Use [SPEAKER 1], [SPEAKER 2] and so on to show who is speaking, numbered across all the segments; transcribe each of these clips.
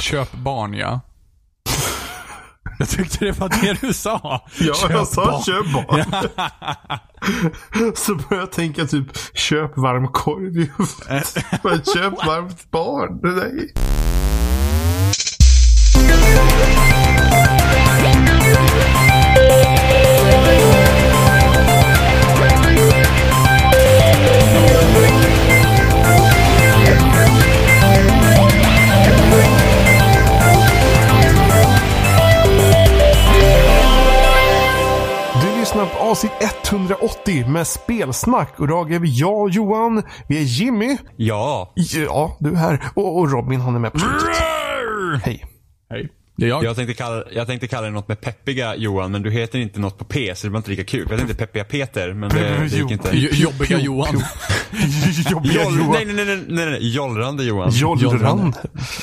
[SPEAKER 1] Köp barn, ja. Jag tyckte det var det du sa.
[SPEAKER 2] Ja,
[SPEAKER 1] Köp
[SPEAKER 2] jag sa
[SPEAKER 1] barn.
[SPEAKER 2] köp barn. Så började jag tänka typ, köp varm korv. Men köp varmt barn. Nej. Lyssnar på avsnitt 180 med spelsnack. Och idag är vi jag, Johan, vi är Jimmy.
[SPEAKER 3] Ja.
[SPEAKER 2] Ja, du är här. Och, och Robin, han är med på slutet. Hej.
[SPEAKER 1] Hej. Det är jag.
[SPEAKER 3] Jag tänkte, kalla, jag tänkte kalla det något med peppiga Johan, men du heter inte något på P, så det var inte lika kul. Jag tänkte peppiga Peter, men det, det gick inte.
[SPEAKER 1] Jo- Jobbiga Johan.
[SPEAKER 2] Jobbiga Johan.
[SPEAKER 3] nej, nej, nej, nej, nej, nej, jollrande Johan.
[SPEAKER 2] Jollrand.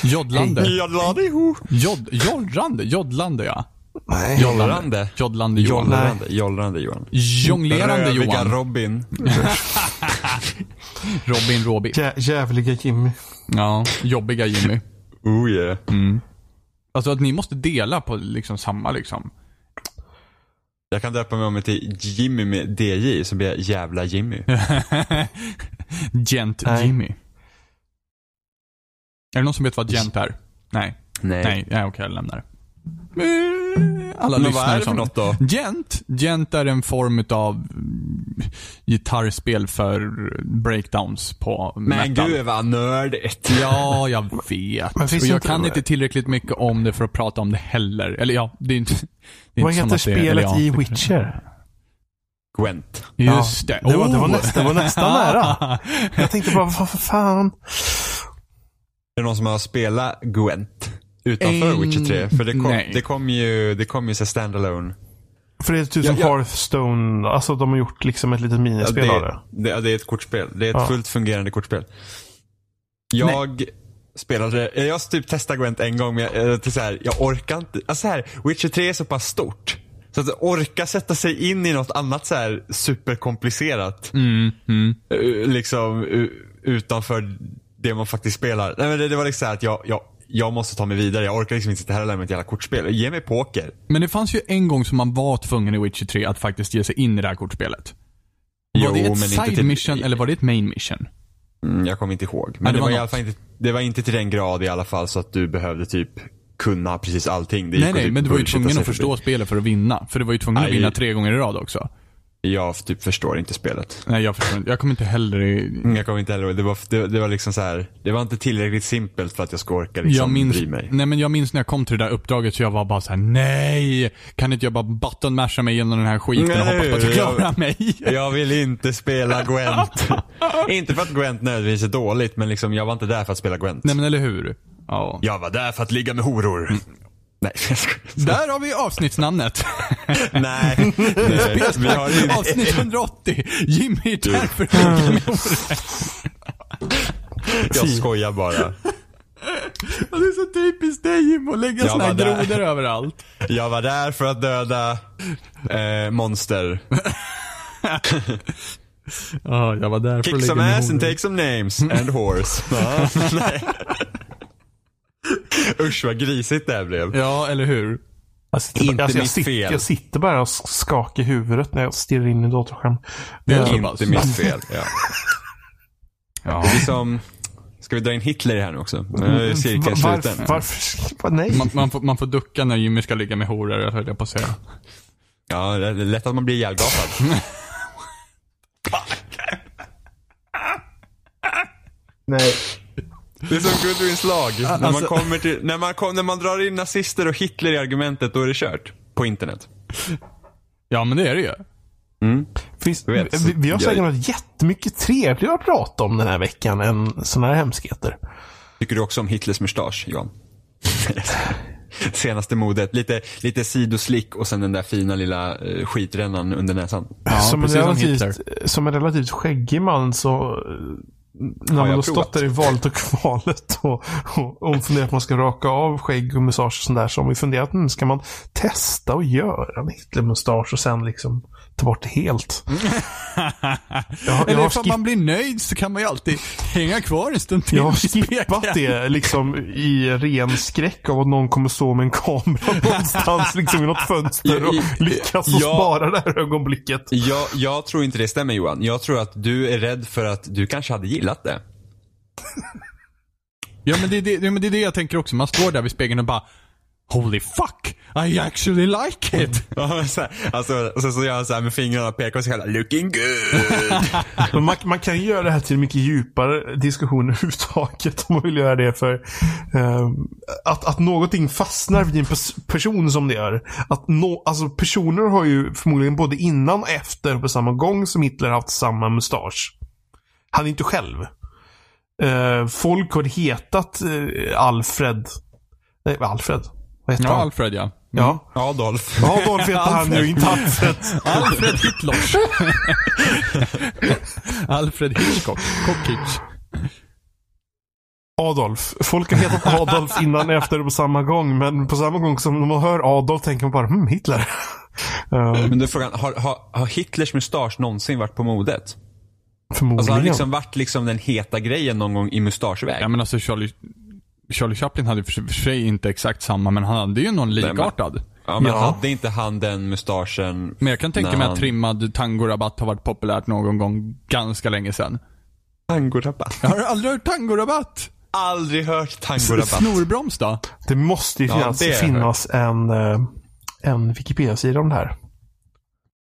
[SPEAKER 1] Joddlande.
[SPEAKER 3] Jollrande, ho.
[SPEAKER 1] Jod, jollrande. Joddlande, ja.
[SPEAKER 2] Nej.
[SPEAKER 3] Jollrande.
[SPEAKER 1] Joddlande Johan.
[SPEAKER 3] Jollrande, jollrande Johan.
[SPEAKER 1] Jonglerande
[SPEAKER 3] Röviga
[SPEAKER 1] Johan.
[SPEAKER 3] Robin.
[SPEAKER 1] Robin Robin.
[SPEAKER 2] Jä jävliga Jimmy.
[SPEAKER 1] Ja, jobbiga Jimmy.
[SPEAKER 3] Oh yeah.
[SPEAKER 1] Alltså att ni måste dela på liksom samma liksom.
[SPEAKER 3] Jag kan döpa mig om till Jimmy med DJ, så blir jag jävla Jimmy.
[SPEAKER 1] Gent
[SPEAKER 2] Nej.
[SPEAKER 1] Jimmy. Är det någon som vet vad gent är? Nej.
[SPEAKER 3] Nej.
[SPEAKER 1] Nej, okej jag lämnar. Eh, Alla
[SPEAKER 3] Men vad
[SPEAKER 1] lyssnare
[SPEAKER 3] är det för
[SPEAKER 1] som...
[SPEAKER 3] något då?
[SPEAKER 1] Gent, gent är en form av gitarrspel för breakdowns på
[SPEAKER 3] Men
[SPEAKER 1] metal.
[SPEAKER 3] gud vad nördigt.
[SPEAKER 1] Ja, jag vet.
[SPEAKER 2] Men finns
[SPEAKER 1] Och jag
[SPEAKER 2] inte-
[SPEAKER 1] kan inte tillräckligt mycket om det för att prata om det heller. Eller ja, det är inte... Det är
[SPEAKER 2] Vad
[SPEAKER 1] inte som
[SPEAKER 2] heter
[SPEAKER 1] det-
[SPEAKER 2] spelet
[SPEAKER 1] ja,
[SPEAKER 2] i
[SPEAKER 1] det-
[SPEAKER 2] Witcher?
[SPEAKER 3] Gwent.
[SPEAKER 1] Just det.
[SPEAKER 2] Ja, det var- det var
[SPEAKER 1] Oh!
[SPEAKER 2] nästan- det var nästan nära. Jag tänkte bara, vad för fan?
[SPEAKER 3] Är det någon som har spelat Gwent? Utanför
[SPEAKER 1] En-
[SPEAKER 3] Witcher 3? För det kom,
[SPEAKER 1] nej.
[SPEAKER 3] det kom ju, det kom ju så standalone.
[SPEAKER 2] För det är typ som
[SPEAKER 3] Ja, ja.
[SPEAKER 2] Hearthstone. Alltså de har gjort liksom ett litet
[SPEAKER 3] Ja,
[SPEAKER 2] minispel av det.
[SPEAKER 3] det, det, ja, det är ett kortspel. Det är ett
[SPEAKER 2] Ja.
[SPEAKER 3] fullt fungerande kortspel. Jag spelade, jag har typ testat Gwent en gång men jag, till så här, jag orkar inte. Alltså så här, Witcher 3 är så pass stort. Så att orka sätta sig in i något annat så här superkomplicerat.
[SPEAKER 1] Mm, mm.
[SPEAKER 3] Liksom utanför det man faktiskt spelar. Nej, men det, det var liksom så här att jag, jag, jag måste ta mig vidare. Jag orkar liksom inte sitta här och lära mig ett jävla kortspel. Ge mig poker.
[SPEAKER 1] Men det fanns ju en gång som man var tvungen i Witcher 3 att faktiskt ge sig in i det här kortspelet. Var
[SPEAKER 3] Jo,
[SPEAKER 1] det ett side
[SPEAKER 3] till-
[SPEAKER 1] mission eller var det ett main mission?
[SPEAKER 3] Mm, jag kommer inte ihåg. Men
[SPEAKER 1] Ja, det
[SPEAKER 3] det,
[SPEAKER 1] var
[SPEAKER 3] var, i alla fall inte, det var inte till den grad i alla fall så att du behövde typ kunna precis allting. Det
[SPEAKER 1] Nej,
[SPEAKER 3] att
[SPEAKER 1] nej,
[SPEAKER 3] typ
[SPEAKER 1] men du var ju tvungen att förstå spelet för att vinna. För du var ju tvungen att
[SPEAKER 3] Aj.
[SPEAKER 1] vinna tre gånger i rad också.
[SPEAKER 3] Jag typ förstår inte spelet.
[SPEAKER 1] Nej, jag förstår inte. Jag kommer inte heller.
[SPEAKER 3] Mm, Jag kommer inte heller det var, det, det var liksom så här. Det var inte tillräckligt simpelt för att jag ska orka liksom
[SPEAKER 1] jag minns,
[SPEAKER 3] bry mig.
[SPEAKER 1] nej men jag minns när jag kom till det där uppdraget så jag var bara så här: nej! Kan inte jag bara button masha mig igenom den här skiten och
[SPEAKER 3] Nej,
[SPEAKER 1] hoppas på att jag- klarar mig?
[SPEAKER 3] Jag vill inte spela Gwent. inte för att Gwent nödvändigtvis är dåligt, men liksom jag var inte där för att spela Gwent.
[SPEAKER 1] nej men eller hur? Ja.
[SPEAKER 3] Jag var där för att ligga med horor.
[SPEAKER 1] Mm.
[SPEAKER 3] Nej, jag skojar.
[SPEAKER 1] Där har vi avsnittsnamnet.
[SPEAKER 3] Nej, nej, vi har.
[SPEAKER 1] Avsnitt 180. Jimmy är där för att ligga med horor.
[SPEAKER 3] Jag skojar bara.
[SPEAKER 1] Och Det är så typiskt dig Jim att lägga
[SPEAKER 3] Jag
[SPEAKER 1] såna här
[SPEAKER 3] var där.
[SPEAKER 1] grodor överallt.
[SPEAKER 3] Jag var där för att döda eh, monster.
[SPEAKER 1] Ja, jag var där för att
[SPEAKER 3] Kick
[SPEAKER 1] ligga
[SPEAKER 3] some ass and take some names. And horse. Usch vad grisigt det här blev.
[SPEAKER 1] Ja, eller hur?
[SPEAKER 2] Jag sitter,
[SPEAKER 3] Inte
[SPEAKER 2] alltså, jag,
[SPEAKER 3] mitt
[SPEAKER 2] sitter,
[SPEAKER 3] fel.
[SPEAKER 2] jag sitter bara och skakar i huvudet när jag stirrar in i datorskärmen.
[SPEAKER 1] Det är
[SPEAKER 3] Inte
[SPEAKER 1] pass.
[SPEAKER 3] mitt fel. Ja.
[SPEAKER 1] Ja.
[SPEAKER 3] Det är som, ska vi dra in Hitler här nu också? Nu är cirkeln
[SPEAKER 2] Varför?
[SPEAKER 3] sluten.
[SPEAKER 2] varför va, nej.
[SPEAKER 1] Man, man, får, man får ducka när Jimmy ska ligga med horor, höll jag på att säga.
[SPEAKER 3] Ja, det är lätt att man blir ihjälgasad.
[SPEAKER 2] nej.
[SPEAKER 3] Det är som Goodwins lag. när, man
[SPEAKER 1] alltså-
[SPEAKER 3] kommer till, när, man kom, när man drar in nazister och Hitler i argumentet, då är det kört. På internet.
[SPEAKER 1] Ja, men det är det ju.
[SPEAKER 2] Finns,
[SPEAKER 3] Jag vet.
[SPEAKER 2] vi, vi har
[SPEAKER 3] Jag-
[SPEAKER 2] säkert något jättemycket trevligare att prata om den här veckan än sådana här hemskheter.
[SPEAKER 3] Tycker du också om Hitlers mustasch, Johan? Senaste modet. Lite, lite sidoslick och sen den där fina lilla eh, skitrännan under näsan.
[SPEAKER 1] Ja,
[SPEAKER 2] som, en
[SPEAKER 1] precis som
[SPEAKER 2] relativt, som en relativt skäggig man så när man har stått där i valet och kvalet och, och, och funderat på om man ska raka av skägg och mustasch och sånt där. Så har man ju funderat, mm, ska man testa och göra en Hitler-mustasch och sen liksom ta bort det helt? Jag, jag,
[SPEAKER 1] Eller ifall
[SPEAKER 2] skip,
[SPEAKER 1] man blir nöjd så kan man ju alltid hänga kvar en stund till
[SPEAKER 2] jag har skippat det liksom i ren skräck av att någon kommer stå med en kamera någonstans liksom i något fönster och lyckas
[SPEAKER 3] ja.
[SPEAKER 2] få spara det här ögonblicket.
[SPEAKER 3] Jag, jag tror inte det stämmer Johan. Jag tror att du är rädd för att du kanske hade gillat det.
[SPEAKER 1] Ja men det, är det, ja, men det är det jag tänker också. Man står där vid spegeln och bara Holy fuck! I actually like it!
[SPEAKER 3] Alltså, och sen så gör han så här med fingrarna och pekar och så kallar looking good.
[SPEAKER 2] Man, man kan ju göra det här till en mycket djupare diskussion överhuvudtaget om man vill göra det för eh, att, att någonting fastnar vid en pers- person som det gör. Att nå, alltså personer har ju förmodligen både innan och efter på samma gång som Hitler haft samma mustasch. Han är inte själv. Eh, folk har hetat eh, Alfred. Nej, Alfred. Vad heter
[SPEAKER 1] Ja,
[SPEAKER 2] han?
[SPEAKER 1] Alfred ja.
[SPEAKER 2] Ja.
[SPEAKER 3] Adolf.
[SPEAKER 2] Adolf heter han ju, inte Alfred.
[SPEAKER 1] Alfred Hitlers. Alfred Hitchcock. Cockitch.
[SPEAKER 2] Adolf. Folk har hetat Adolf innan och efter på samma gång. Men på samma gång som man hör Adolf tänker man bara, hmm, Hitler. Eh,
[SPEAKER 3] Men du frågan, har, har, har Hitlers mustasch någonsin varit på modet?
[SPEAKER 2] förmodligen.
[SPEAKER 3] Alltså har det liksom varit liksom den heta grejen någon gång i mustaschväg?
[SPEAKER 1] Ja men alltså Charlie, Charlie Chaplin hade för för sig inte exakt samma, men han hade ju någon likartad.
[SPEAKER 3] Ja, men
[SPEAKER 2] Ja.
[SPEAKER 3] hade inte han den mustaschen
[SPEAKER 1] Men jag kan tänka mig
[SPEAKER 3] han-
[SPEAKER 1] att trimmad tangorabatt har varit populärt någon gång ganska länge sedan.
[SPEAKER 3] Tangorabatt.
[SPEAKER 1] Jag har aldrig hört tangorabatt.
[SPEAKER 3] Aldrig hört tangorabatt.
[SPEAKER 1] Snorbroms då?
[SPEAKER 2] Det måste ju
[SPEAKER 3] Ja,
[SPEAKER 2] finnas,
[SPEAKER 3] jag
[SPEAKER 2] finnas en, eh, en Wikipedia-sida om det här.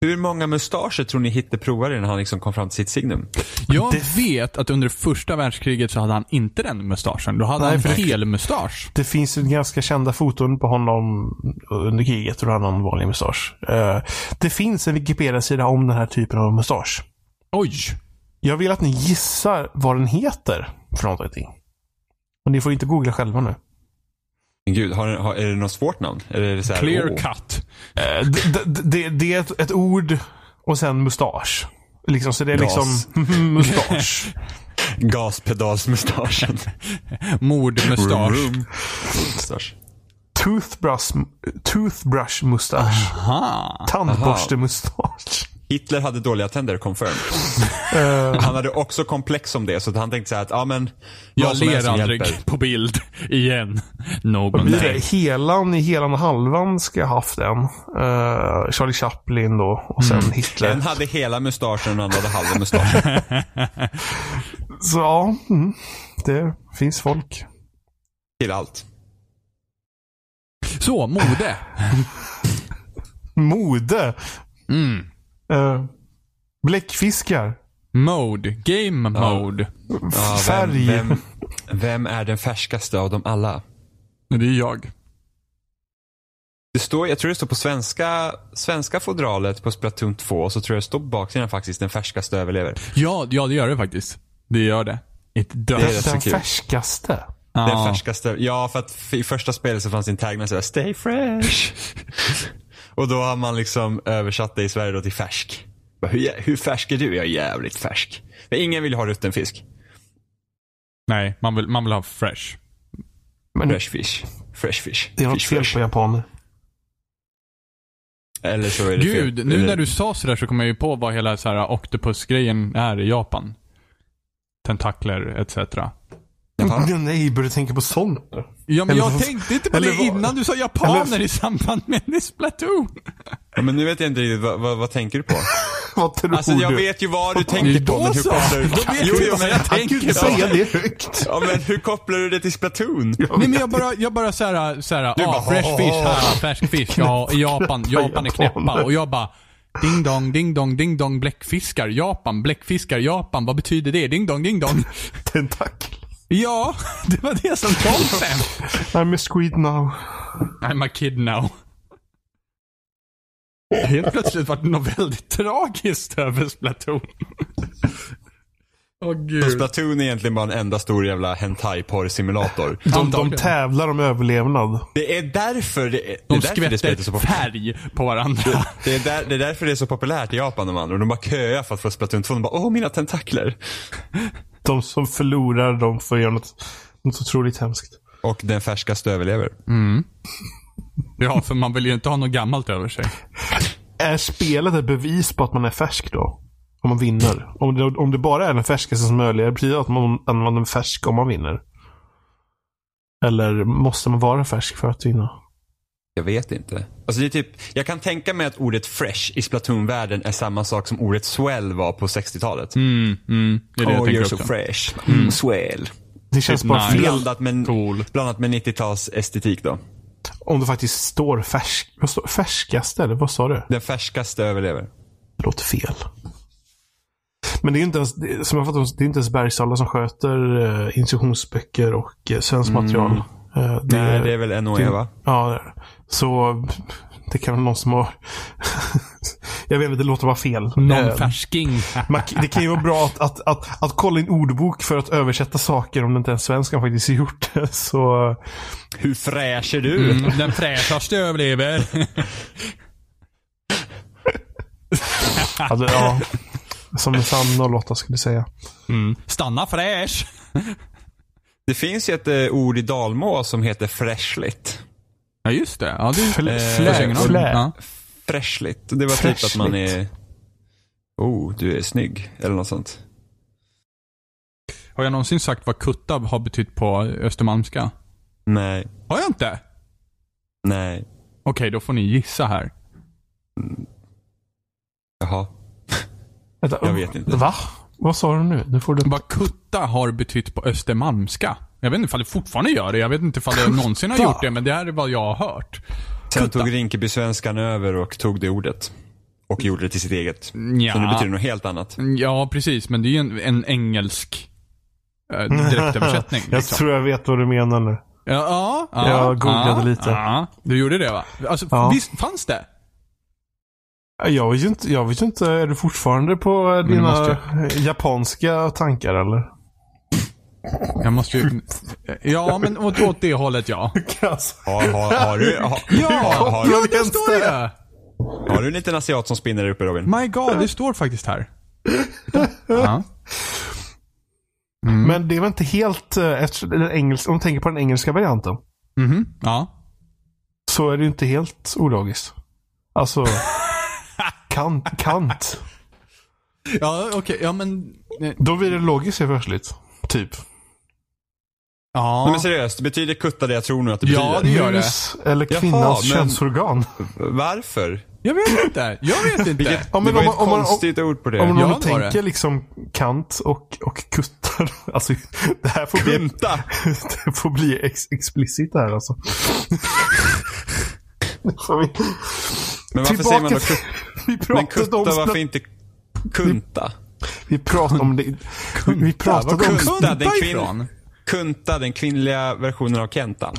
[SPEAKER 3] Hur många mustascher tror ni Hitler provade innan han liksom kom fram till sitt signum?
[SPEAKER 1] Jag
[SPEAKER 2] Det-
[SPEAKER 1] vet att under första världskriget så hade han inte den mustaschen. Då hade
[SPEAKER 2] Nej,
[SPEAKER 1] han
[SPEAKER 2] det-
[SPEAKER 1] hel mustasch.
[SPEAKER 2] Det finns ju ganska kända foton på honom under kriget och då hade han en vanlig mustasch. Eh, det finns en Wikipedia-sida om den här typen av mustasch.
[SPEAKER 1] Oj!
[SPEAKER 2] Jag vill att ni gissar vad den heter för någonting. Och ni får inte googla själva nu.
[SPEAKER 3] Men Gud, har, har, är det något svårt namn? Är det så här,
[SPEAKER 1] Clear
[SPEAKER 3] åh.
[SPEAKER 1] cut.
[SPEAKER 2] Eh, det, det, det, är ett, ett ord och sen mustasch. Liksom, så det är
[SPEAKER 3] Gas.
[SPEAKER 2] liksom mustasch.
[SPEAKER 3] Gaspedalsmustaschen.
[SPEAKER 1] Mordmustasch.
[SPEAKER 2] Toothbrush, toothbrush mustasch. Tandborstemustasch.
[SPEAKER 3] Hitler hade dåliga tänder, confirmed.
[SPEAKER 2] Eh,
[SPEAKER 3] Han hade också komplex om det, så att han tänkte så här att, ja men.
[SPEAKER 1] Jag ler aldrig
[SPEAKER 3] hjälper.
[SPEAKER 1] på bild igen. Någon
[SPEAKER 2] blir det?
[SPEAKER 1] dag.
[SPEAKER 2] Helan i Helan och halvan ska ha haft en. Eh, Charlie Chaplin då. Och sen Hitler.
[SPEAKER 3] En hade hela mustaschen och den andra hade halva mustaschen.
[SPEAKER 2] Så ja, mm, det finns folk.
[SPEAKER 3] Till allt.
[SPEAKER 1] Så, mode.
[SPEAKER 2] Mode.
[SPEAKER 1] Mm.
[SPEAKER 2] Uh, bläckfiskar.
[SPEAKER 1] Mode. Game mode.
[SPEAKER 3] Ja,
[SPEAKER 2] Färg.
[SPEAKER 3] Vem, vem, vem är den färskaste av dem alla?
[SPEAKER 1] Det är jag.
[SPEAKER 3] Det står, jag tror det står på svenska, svenska fodralet på Splatoon 2, så tror jag det står på baksidan faktiskt den färskaste överlever.
[SPEAKER 1] Ja, ja, det gör det faktiskt. Det gör det. It
[SPEAKER 3] Det är
[SPEAKER 1] does.
[SPEAKER 3] rätt så
[SPEAKER 2] Den färskaste.
[SPEAKER 3] Den
[SPEAKER 1] Ja.
[SPEAKER 3] färskaste, ja för att i första spelet så fanns det en tagline såhär Stay fresh. och då har man liksom översatt det i Sverige då till färsk. Hur, hur färsk är du? Jag är jävligt färsk. Men ingen vill ha rutten fisk.
[SPEAKER 1] Nej, man vill, man vill ha fresh.
[SPEAKER 2] Men
[SPEAKER 3] Fresh fish. Fresh fish.
[SPEAKER 2] det är något fel
[SPEAKER 3] fresh.
[SPEAKER 2] på japaner.
[SPEAKER 3] Eller så är det
[SPEAKER 1] Gud,
[SPEAKER 3] fel.
[SPEAKER 1] nu
[SPEAKER 3] Eller-
[SPEAKER 1] när du sa sådär så kommer jag ju på vad hela så här octopus-grejen är i Japan. Tentakler etc.
[SPEAKER 3] Jaha.
[SPEAKER 2] Nej, du tänka på sånt?
[SPEAKER 1] Ja, men
[SPEAKER 2] Eller
[SPEAKER 1] jag
[SPEAKER 2] vad-
[SPEAKER 1] tänkte inte på
[SPEAKER 2] eller
[SPEAKER 1] det
[SPEAKER 2] vad-
[SPEAKER 1] innan du sa japaner
[SPEAKER 2] eller-
[SPEAKER 1] i samband med Splatoon.
[SPEAKER 3] Ja, men nu vet jag inte riktigt, vad, vad, vad tänker du på?
[SPEAKER 2] Vad tror
[SPEAKER 3] Alltså jag
[SPEAKER 2] du?
[SPEAKER 3] vet ju vad du tänker på,
[SPEAKER 1] Då
[SPEAKER 3] men hur
[SPEAKER 1] så!
[SPEAKER 3] kopplar du...
[SPEAKER 1] Då vet
[SPEAKER 3] Jo, jo, men
[SPEAKER 1] jag tänker
[SPEAKER 2] inte säga det högt.
[SPEAKER 3] Ja, men hur kopplar du det till Splatoon?
[SPEAKER 2] Jag
[SPEAKER 1] Nej men jag bara, jag bara såhär, såhär,
[SPEAKER 3] Du
[SPEAKER 1] ah,
[SPEAKER 3] bara,
[SPEAKER 1] fresh fish här, färsk fisk, ja, i Japan, Japan är knäppa. Och jag bara, ding dong, ding dong, ding dong, bläckfiskar, Japan, bläckfiskar, Japan, vad betyder det? Ding dong, ding dong.
[SPEAKER 2] Tentakel.
[SPEAKER 1] Ja, det var det som kom sen.
[SPEAKER 2] I'm a squid now.
[SPEAKER 1] I'm a kid now. Helt plötsligt var det något väldigt tragiskt över Splatoon. Åh
[SPEAKER 3] Så
[SPEAKER 1] gud.
[SPEAKER 3] Splatoon är egentligen bara en enda stor jävla hentai-porr-simulator.
[SPEAKER 2] De, de tävlar om överlevnad.
[SPEAKER 3] Det är därför det, är, det,
[SPEAKER 1] De
[SPEAKER 3] är därför det spelet är så populärt.
[SPEAKER 1] färg på varandra.
[SPEAKER 3] Det är, där, det är därför det är så populärt i Japan de andra. De bara köar för att få Splatoon 2. De bara, åh mina tentakler.
[SPEAKER 2] De som förlorar, de får göra något, något otroligt hemskt.
[SPEAKER 3] Och den färskaste överlever.
[SPEAKER 1] Ja, för man vill ju inte ha något gammalt över sig.
[SPEAKER 2] Är spelet ett bevis på att man är färsk då? Om man vinner? Om det, om det bara är den färskaste som överlever, betyder det att man, är färsk om man vinner? Eller måste man vara färsk för att vinna?
[SPEAKER 3] Jag vet inte. Alltså det är typ, jag kan tänka mig att ordet fresh i Splatoon-världen är samma sak som ordet swell var på 60-talet.
[SPEAKER 1] Mm, mm. Det är det jag
[SPEAKER 3] oh,
[SPEAKER 1] tänker
[SPEAKER 3] you're so
[SPEAKER 1] också.
[SPEAKER 3] fresh. Mm, swell.
[SPEAKER 2] Det känns
[SPEAKER 1] Typ
[SPEAKER 2] bara
[SPEAKER 1] nice.
[SPEAKER 2] fel
[SPEAKER 3] Blandat med,
[SPEAKER 1] Cool.
[SPEAKER 3] blandat med 90-tals estetik då.
[SPEAKER 2] om det faktiskt står färsk. Vad står, färskaste eller vad sa du?
[SPEAKER 3] Den färskaste överlever.
[SPEAKER 2] Det låter fel. Men det är inte ens, det- som jag fattar det är inte ens Bergsala som sköter eh, instruktionsböcker och eh, svenskt material. Eh, det,
[SPEAKER 3] Nej, det är väl NOE va?
[SPEAKER 2] Ja, det är det. så det kan vara någon som har... jag vet inte, det låter vara fel.
[SPEAKER 1] Någon
[SPEAKER 2] Eh,
[SPEAKER 1] färsking.
[SPEAKER 2] det kan ju vara bra att, att, att, att kolla en ordbok för att översätta saker om det inte ens svenskan faktiskt har gjort det. Så
[SPEAKER 3] Hur fräsch är du?
[SPEAKER 1] Mm, den fräschaste överlever.
[SPEAKER 2] alltså, ja, som en sann 08 skulle säga.
[SPEAKER 1] Mm. Stanna fräsch.
[SPEAKER 3] Det finns ju ett eh, ord i dalmål som heter freshligt.
[SPEAKER 1] Ja, just det. Ja, det
[SPEAKER 2] Flä-
[SPEAKER 1] är
[SPEAKER 3] flä-
[SPEAKER 1] aning.
[SPEAKER 2] flä.
[SPEAKER 1] Ja.
[SPEAKER 3] Freshligt. Det var typ att man är... Oh, du är snygg. Eller något sånt.
[SPEAKER 1] Har jag någonsin sagt vad kutta har betytt på östermalmska?
[SPEAKER 3] Nej.
[SPEAKER 1] Har jag inte?
[SPEAKER 3] Nej.
[SPEAKER 1] Okej, då får ni gissa här.
[SPEAKER 3] Jaha.
[SPEAKER 2] Vänta,
[SPEAKER 3] Jag vet inte.
[SPEAKER 2] Va? Vad sa du nu? Nu får du...
[SPEAKER 1] Vad kutta har betytt på östermalmska. Jag vet inte ifall det fortfarande gör det. Jag vet inte ifall det någonsin har gjort det, men det här är vad jag har hört.
[SPEAKER 3] Sen
[SPEAKER 1] Kutta.
[SPEAKER 3] tog Rinkeby-svenskan över och tog det ordet. Och gjorde det till sitt eget.
[SPEAKER 1] Ja.
[SPEAKER 3] Så nu betyder det något helt annat.
[SPEAKER 1] Ja, precis. Men det är ju en, en engelsk eh, direktöversättning.
[SPEAKER 2] Jag
[SPEAKER 1] liksom.
[SPEAKER 2] tror jag vet vad du menar nu.
[SPEAKER 1] Ja, ja, ja,
[SPEAKER 2] Jag googlade
[SPEAKER 1] ja,
[SPEAKER 2] lite.
[SPEAKER 1] Ja, du gjorde det va? Alltså,
[SPEAKER 2] Ja.
[SPEAKER 1] visst fanns det?
[SPEAKER 2] Jag vet ju inte, jag vet inte är du fortfarande på dina japanska tankar eller?
[SPEAKER 1] Jag måste ju... Ja, men åt, åt det hållet ja.
[SPEAKER 3] Har, har, har, du, har,
[SPEAKER 1] Ja,
[SPEAKER 3] har, har,
[SPEAKER 1] ja
[SPEAKER 3] du,
[SPEAKER 1] det står det!
[SPEAKER 3] har du en liten asiat som spinner där uppe Robin?
[SPEAKER 1] My God, det står faktiskt här. Ja.
[SPEAKER 2] Men det väl inte helt, eh, den engelska, om du tänker på den engelska varianten.
[SPEAKER 1] Mhm, ja.
[SPEAKER 2] Så är det ju inte helt ologiskt. Alltså, kant, kant.
[SPEAKER 1] Ja, okej, ja men...
[SPEAKER 2] Då blir det logiskt helt plötsligt. Typ.
[SPEAKER 1] Ja.
[SPEAKER 3] Nej, men seriöst, betyder kutta det jag tror nu att det
[SPEAKER 1] Ja,
[SPEAKER 3] betyder?
[SPEAKER 1] det gör det.
[SPEAKER 2] Mus eller
[SPEAKER 3] Jaha,
[SPEAKER 2] kvinnans
[SPEAKER 3] men-
[SPEAKER 2] könsorgan.
[SPEAKER 3] Varför?
[SPEAKER 1] Jag vet inte. Jag vet inte.
[SPEAKER 3] Vilket,
[SPEAKER 2] Ja, men
[SPEAKER 3] det var
[SPEAKER 2] om man-
[SPEAKER 3] ett
[SPEAKER 2] om man-
[SPEAKER 3] konstigt ord på det.
[SPEAKER 2] Om man
[SPEAKER 1] Ja,
[SPEAKER 2] ja,
[SPEAKER 1] det var
[SPEAKER 2] tänker
[SPEAKER 1] det.
[SPEAKER 2] liksom kant och, och kuttar. Alltså, det här får bli,
[SPEAKER 3] Kunta.
[SPEAKER 2] det får bli ex, explicit här alltså. Vi,
[SPEAKER 3] Men varför säger man då
[SPEAKER 2] Tillbaka-
[SPEAKER 3] kutta?
[SPEAKER 2] vi
[SPEAKER 3] Men
[SPEAKER 2] pratade
[SPEAKER 3] kutta,
[SPEAKER 2] om
[SPEAKER 3] varför inte kunta?
[SPEAKER 2] Vi pratade om det. Vi pratade om...
[SPEAKER 1] kom
[SPEAKER 3] Kunta, den
[SPEAKER 1] kunta
[SPEAKER 3] kvinn-? Kunta, den kvinnliga versionen av Kentan.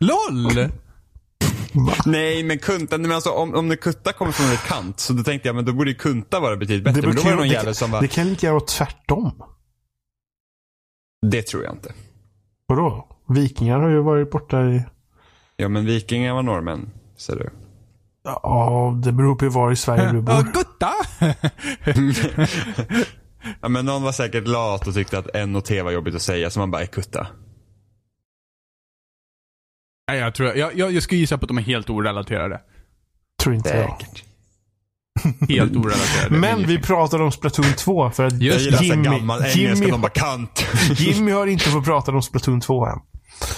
[SPEAKER 1] LOL!
[SPEAKER 3] Nej, men kunta, men alltså om, om det kutta kommer från ett kant, så då tänkte jag, men då borde kunta vara betydligt bättre. men då var det någon
[SPEAKER 2] det,
[SPEAKER 3] jävel som var,
[SPEAKER 2] det kan lika gärna vara tvärtom.
[SPEAKER 3] det tror jag inte.
[SPEAKER 2] Vadå? Vikingar har ju varit borta i...
[SPEAKER 3] Ja, men vikingar var norrmän, ser du.
[SPEAKER 2] Ja, det beror på var i Sverige du
[SPEAKER 1] Ja,
[SPEAKER 2] bor.
[SPEAKER 1] gutta!
[SPEAKER 3] Ja, men någon var säkert lat och tyckte att N och T var jobbigt att säga, så man bara, "Är kutta.
[SPEAKER 1] Nej, jag, tror, jag, jag, jag skulle gissa på att de är helt orelaterade.
[SPEAKER 2] Tror inte jag.
[SPEAKER 1] Helt orelaterade.
[SPEAKER 2] Men vi pratade om Splatoon 2 för att
[SPEAKER 1] Just
[SPEAKER 3] Jag
[SPEAKER 2] Jimmy,
[SPEAKER 3] gammal engelska,
[SPEAKER 2] Jimmy,
[SPEAKER 3] de bara kant.
[SPEAKER 2] Jimmy har inte fått prata om Splatoon 2 än.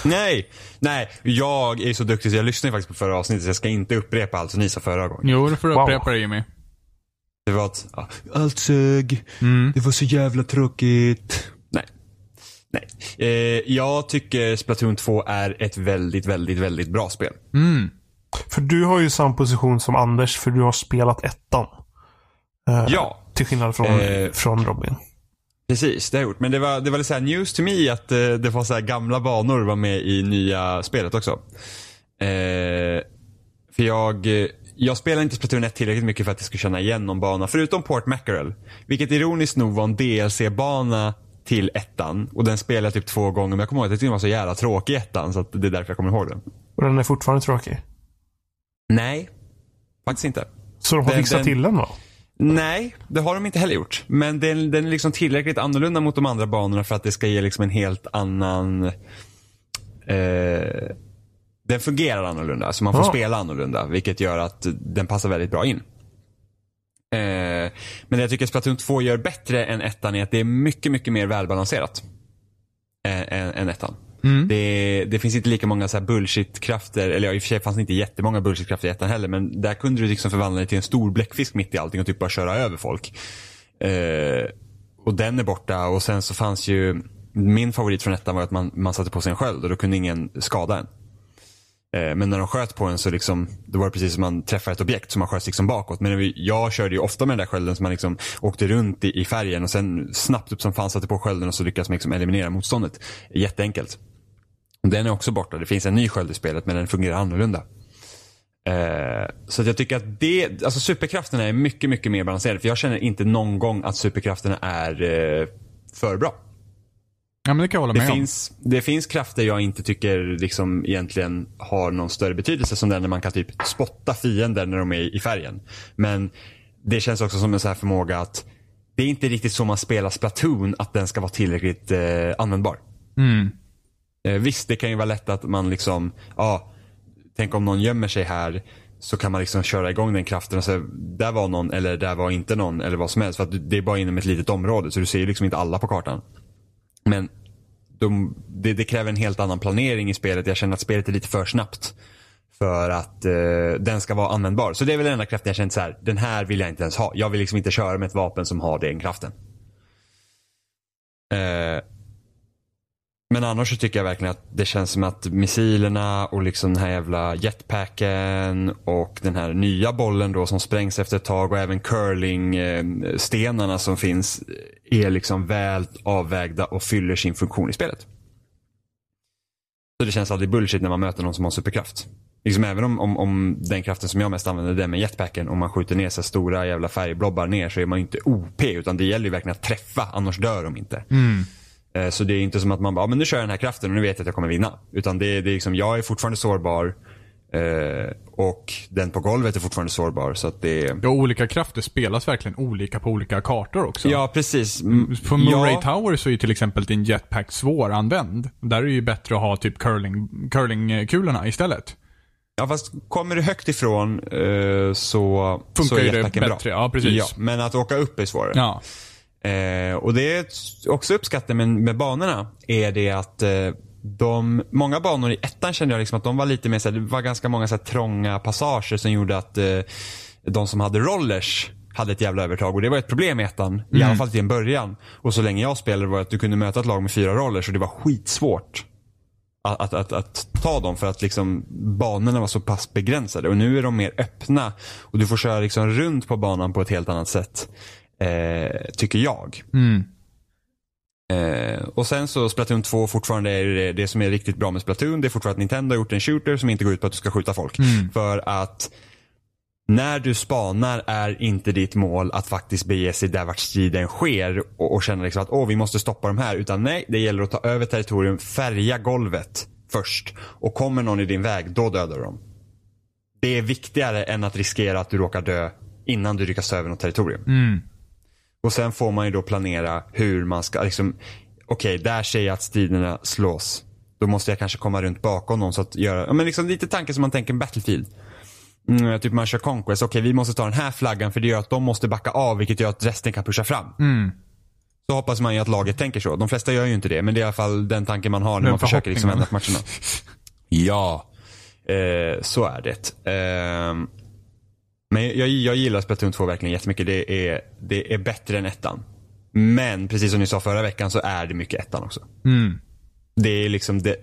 [SPEAKER 3] Nej, nej, jag är så duktig så jag lyssnade faktiskt på förra avsnittet så jag ska inte upprepa allt som ni sa förra gången.
[SPEAKER 1] Jo, då får du
[SPEAKER 2] Wow.
[SPEAKER 1] upprepa det Jimmy.
[SPEAKER 3] Det var att, ja, allt sög,
[SPEAKER 1] Mm.
[SPEAKER 3] det var så jävla tråkigt. Nej. Nej. Eh, jag tycker Splatoon 2 är ett väldigt, väldigt, väldigt bra spel.
[SPEAKER 1] Mm.
[SPEAKER 2] För du har ju samma position som Anders, för du har spelat ettan. Eh,
[SPEAKER 3] Ja,
[SPEAKER 2] Till skillnad från,
[SPEAKER 3] Eh,
[SPEAKER 2] från Robin.
[SPEAKER 3] precis. Det har jag gjort. Men det var, det var lite så news to me att eh, det var så här gamla banor var med i nya spelet också. Eh, för jag, eh, jag spelade inte Splatoon 1 tillräckligt mycket för att jag skulle känna igen någon bana. Förutom Port Mackerel. Vilket ironiskt nog var en DLC-bana till ettan. Och den spelade jag typ två gånger. Men jag kommer ihåg att jag tyckte den var så jävla tråkig i ettan. Så att det är därför jag kommer ihåg den.
[SPEAKER 2] Och den är fortfarande tråkig.
[SPEAKER 3] Nej, faktiskt inte.
[SPEAKER 2] Så de har
[SPEAKER 3] Den-
[SPEAKER 2] fixat
[SPEAKER 3] den-
[SPEAKER 2] till den då?
[SPEAKER 3] Nej, det har de inte heller gjort. Men den, den är liksom tillräckligt annorlunda mot de andra banorna för att det ska ge liksom en helt annan... Eh, den fungerar annorlunda, så man får
[SPEAKER 2] Ja.
[SPEAKER 3] spela annorlunda. Vilket gör att den passar väldigt bra in. Eh, men det jag tycker Splatoon 2 gör bättre än ettan är att det är mycket, mycket mer välbalanserat. Än, än, än ettan. Mm. Det, det finns inte lika många så här bullshit-krafter, eller ja, i och för sig fanns det inte jättemånga bullshit-krafter i ettan heller, men där kunde du liksom förvandla dig till en stor bläckfisk mitt i allting och typ bara köra över folk. Eh, och den är borta och sen så fanns ju, min favorit från ettan var att man, man satte på sig en sköld och då kunde ingen skada en. Eh, men när de sköt på en så liksom, det var det precis som man träffade ett objekt som man sköt liksom bakåt. Men jag körde ju ofta med den där skölden som man liksom åkte runt i, i färgen och sen snabbt upp som fan satte på skölden och så lyckades man liksom eliminera motståndet. Jätteenkelt. Den är också borta. Det finns en ny sköld i spelet men den fungerar annorlunda. Eh, så jag tycker att det, alltså superkrafterna är mycket, mycket mer balanserade. För jag känner inte någon gång att superkrafterna är eh, för bra.
[SPEAKER 1] Ja, men det kan jag hålla
[SPEAKER 3] Det
[SPEAKER 1] med om.
[SPEAKER 3] finns, det finns krafter jag inte tycker liksom egentligen har någon större betydelse som den när man kan typ spotta fiender när de är i färgen. Men det känns också som en sån här förmåga att det är inte riktigt så man spelar Splatoon att den ska vara tillräckligt eh, användbar.
[SPEAKER 1] Mm.
[SPEAKER 3] Eh, visst, det kan ju vara lätt att man liksom, ja, tänk om någon gömmer sig här så kan man liksom köra igång den kraften och säga där var någon eller där var inte någon eller vad som helst. För att det är bara inom ett litet område så du ser ju liksom inte alla på kartan. Men de, det, det kräver en helt annan planering i spelet. Jag känner att spelet är lite för snabbt. För att eh, den ska vara användbar. Så det är väl den enda kraften jag känt så här. den här vill jag inte ens ha. Jag vill liksom inte köra med ett vapen som har den kraften. Eh, men annars så tycker jag verkligen att det känns som att missilerna och liksom den här jävla jetpacken och den här nya bollen då som sprängs efter ett tag och även curlingstenarna eh, som finns eh, är liksom väl avvägda och fyller sin funktion i spelet. Så det känns aldrig bullshit när man möter någon som har superkraft. Liksom även om, om, om den kraften som jag mest använder, den med jetpacken, om man skjuter ner så stora jävla färgblobbar ner så är man ju inte OP utan det gäller ju verkligen att träffa, annars dör de inte. Mm. Så det är inte som att man bara, "Ja, men nu kör jag den här kraften och nu vet jag att jag kommer vinna. Utan det, det är liksom, jag är fortfarande sårbar eh, och den på golvet är fortfarande sårbar. Så att det är...
[SPEAKER 1] Ja, olika krafter spelas verkligen olika på olika kartor också.
[SPEAKER 3] Ja, precis. Mm,
[SPEAKER 1] På Murray
[SPEAKER 3] ja,
[SPEAKER 1] Tower så är ju till exempel din jetpack svåranvänd. Där är det ju bättre att ha typ curling, curlingkulorna istället.
[SPEAKER 3] ja, fast kommer du högt ifrån eh, så,
[SPEAKER 1] Funkar
[SPEAKER 3] så är
[SPEAKER 1] ju det
[SPEAKER 3] jetpacken bra.
[SPEAKER 1] bättre, ja, precis.
[SPEAKER 3] Ja, men att åka upp är svårare.
[SPEAKER 1] Ja.
[SPEAKER 3] Eh, och det är också uppskattat med, med banorna är det att eh, de, många banor i ettan kände jag liksom att de var lite mer så här, det var ganska många så här, trånga passager som gjorde att eh, de som hade rollers hade ett jävla övertag och det var ett problem i ettan. I alla fall till en början. Och så länge jag spelade var det att du kunde möta ett lag med fyra rollers och det var skitsvårt. Att, att, att, att ta dem för att liksom banorna var så pass begränsade. Och nu är de mer öppna och du får köra liksom runt på banan på ett helt annat sätt. Eh, tycker jag.
[SPEAKER 1] Mm.
[SPEAKER 3] Eh, och sen så Splatoon 2 fortfarande är det, det som är riktigt bra med Splatoon. Det är fortfarande att Nintendo har gjort en shooter som inte går ut på att du ska skjuta folk. För att när du spanar är inte ditt mål att faktiskt bege sig där vart striden sker och, och känna liksom att åh vi måste stoppa de här. Utan nej, det gäller att ta över territorium, färga golvet först. Och kommer någon i din väg, då dödar du dem. Det är viktigare än att riskera att du råkar dö innan du lyckas ta över något territorium.
[SPEAKER 1] Mm.
[SPEAKER 3] Och sen får man ju då planera hur man ska, liksom, okej där ser jag att striderna slås. Då måste jag kanske komma runt bakom någon så att göra, ja men liksom lite tanke som man tänker Battlefield. Mm, typ man kör Conquest, okej vi måste ta den här flaggan för det gör att de måste backa av vilket gör att resten kan pusha fram.
[SPEAKER 1] Mm.
[SPEAKER 3] Så hoppas man ju att laget tänker så. De flesta gör ju inte det men det är i alla fall den tanken man har när man försöker liksom vända på matcherna. Ja, eh, så är det. Ehm, men jag, jag gillar Splatoon 2 verkligen jättemycket. Det är, det är bättre än ettan. Men precis som ni sa förra veckan så är det mycket ettan också.
[SPEAKER 1] Mm.
[SPEAKER 3] Det är liksom det,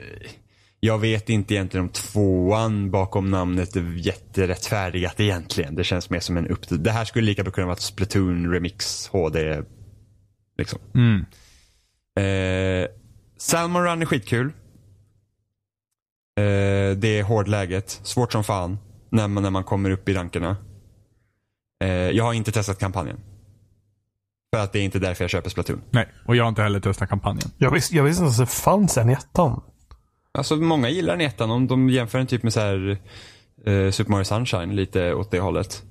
[SPEAKER 3] jag vet inte egentligen om tvåan bakom namnet är jätterättfärdigat egentligen. Det känns mer som en upp... Det här skulle lika bra kunna vara ett Splatoon Remix HD. Liksom.
[SPEAKER 1] Mm.
[SPEAKER 3] Eh, Salmon Run är skitkul. Eh, det är hårdläget. Svårt som fan när man, när man kommer upp i rankerna. Eh, jag har inte testat kampanjen. För att det är inte därför jag köper Splatoon.
[SPEAKER 1] Nej, och jag har inte heller testat kampanjen.
[SPEAKER 2] Jag visste, jag visste inte att det fanns en i ettan.
[SPEAKER 3] Alltså många gillar den i ettan. Om de jämför den typ med så här, eh, Super Mario Sunshine lite åt det hållet.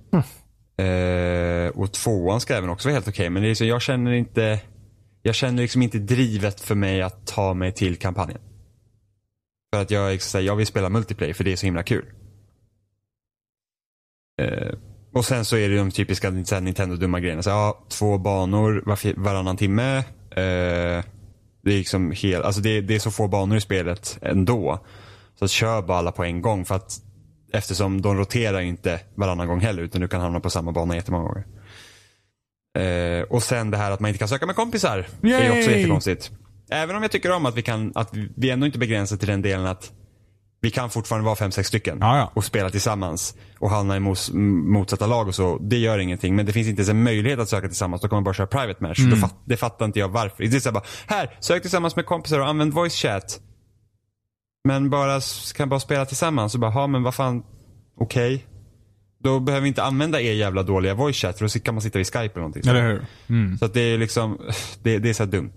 [SPEAKER 3] Eh, och tvåan ska även också vara helt okej. men det är så, jag känner inte jag känner liksom inte drivet för mig att ta mig till kampanjen. För att jag, liksom, jag vill spela multiplayer för det är så himla kul. Eh, och sen så är det de typiska Nintendo-dumma grejerna. Så, ja, två banor var, varannan timme. Eh, det är liksom helt, alltså det, det, är så få banor i spelet ändå. Så kör bara alla på en gång för att eftersom de roterar inte varannan gång heller utan du kan hamna på samma bana jättemånga gånger. Eh, och sen det här att man inte kan söka med kompisar. Yay! är också jättekonstigt. Även om jag tycker om att vi kan, att vi ändå inte begränsar till den delen att vi kan fortfarande vara fem, sex stycken
[SPEAKER 1] ja,
[SPEAKER 3] och spela tillsammans och hamna i mos, motsatta lag och så. Det gör ingenting. Men det finns inte ens en möjlighet att söka tillsammans. Då kan man bara köra private match. Mm. Fatt, det fattar inte jag varför. Det är så bara, här, sök tillsammans med kompisar och använd voice chat. Men bara, kan bara spela tillsammans och bara, ha men vad fan, okej. Okay. Då behöver vi inte använda er jävla dåliga voice chat för då kan man sitta vid Skype eller någonting.
[SPEAKER 1] Så. Eller hur?
[SPEAKER 3] Mm. Så att det är liksom, det, det är så dumt.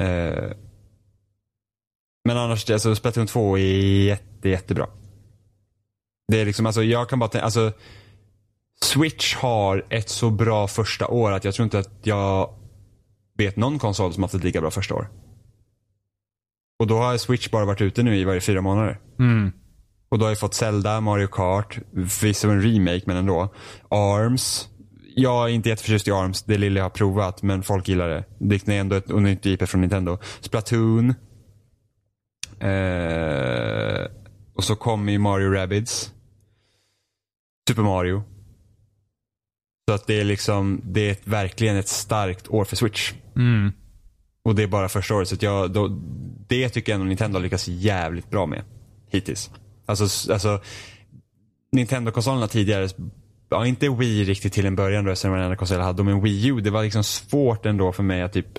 [SPEAKER 3] Uh, men annars, alltså Splatoon 2 är jätte, jättebra. Det är liksom, alltså jag kan bara tänka, alltså Switch har ett så bra första år att jag tror inte att jag vet någon konsol som haft ett lika bra första år. Och då har Switch bara varit ute nu i varje fyra månader.
[SPEAKER 1] Mm.
[SPEAKER 3] Och då har jag fått Zelda, Mario Kart, visst en remake men ändå. ARMS. Jag är inte jätteförtjust i ARMS, det lilla jag har provat men folk gillar det. Det är ändå ett nytt IP från Nintendo. Splatoon. Eh, och så kommer ju Mario Rabbids. Super Mario. Så att det är liksom, det är ett, verkligen ett starkt år för Switch.
[SPEAKER 1] Mm.
[SPEAKER 3] Och det är bara första året. Så att jag, då, det tycker jag ändå Nintendo har lyckats jävligt bra med. Hittills. Alltså, alltså Nintendo-konsolerna tidigare, ja inte Wii riktigt till en början då, sen varenda konsol jag hade, men Wii U, det var liksom svårt ändå för mig att typ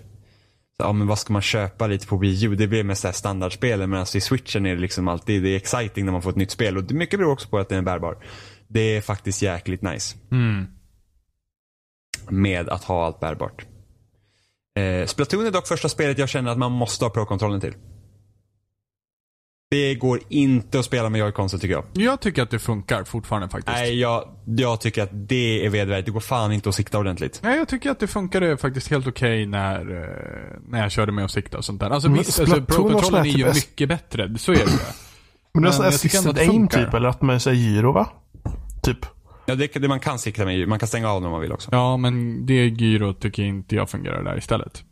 [SPEAKER 3] ja men vad ska man köpa lite på Wii U? Det blir mest standardspelen medan i switchen är det liksom alltid, det är exciting när man får ett nytt spel och det mycket beror också på att den är bärbar. Det är faktiskt jäkligt nice.
[SPEAKER 1] Mm.
[SPEAKER 3] Med att ha allt bärbart. Eh, Splatoon är dock första spelet jag känner att man måste ha Pro-kontrollen till. Det går inte att spela med joy-consen tycker jag.
[SPEAKER 1] Jag tycker att det funkar fortfarande faktiskt.
[SPEAKER 3] Nej, jag, jag tycker att det är vedervärdigt. Det går fan inte att sikta ordentligt.
[SPEAKER 1] Nej, jag tycker att det funkade faktiskt helt okej okay när, eh, när jag körde med att sikta och sånt där. Alltså visst, alltså, Pro-kontrollen är ju mycket bättre. Så är det
[SPEAKER 2] Men det är sån assisted aim typ, eller att man säger gyro va? Typ.
[SPEAKER 3] Ja, det, det man kan sikta med Man kan stänga av när man vill också.
[SPEAKER 1] Ja, men det gyro tycker inte jag fungerar där istället.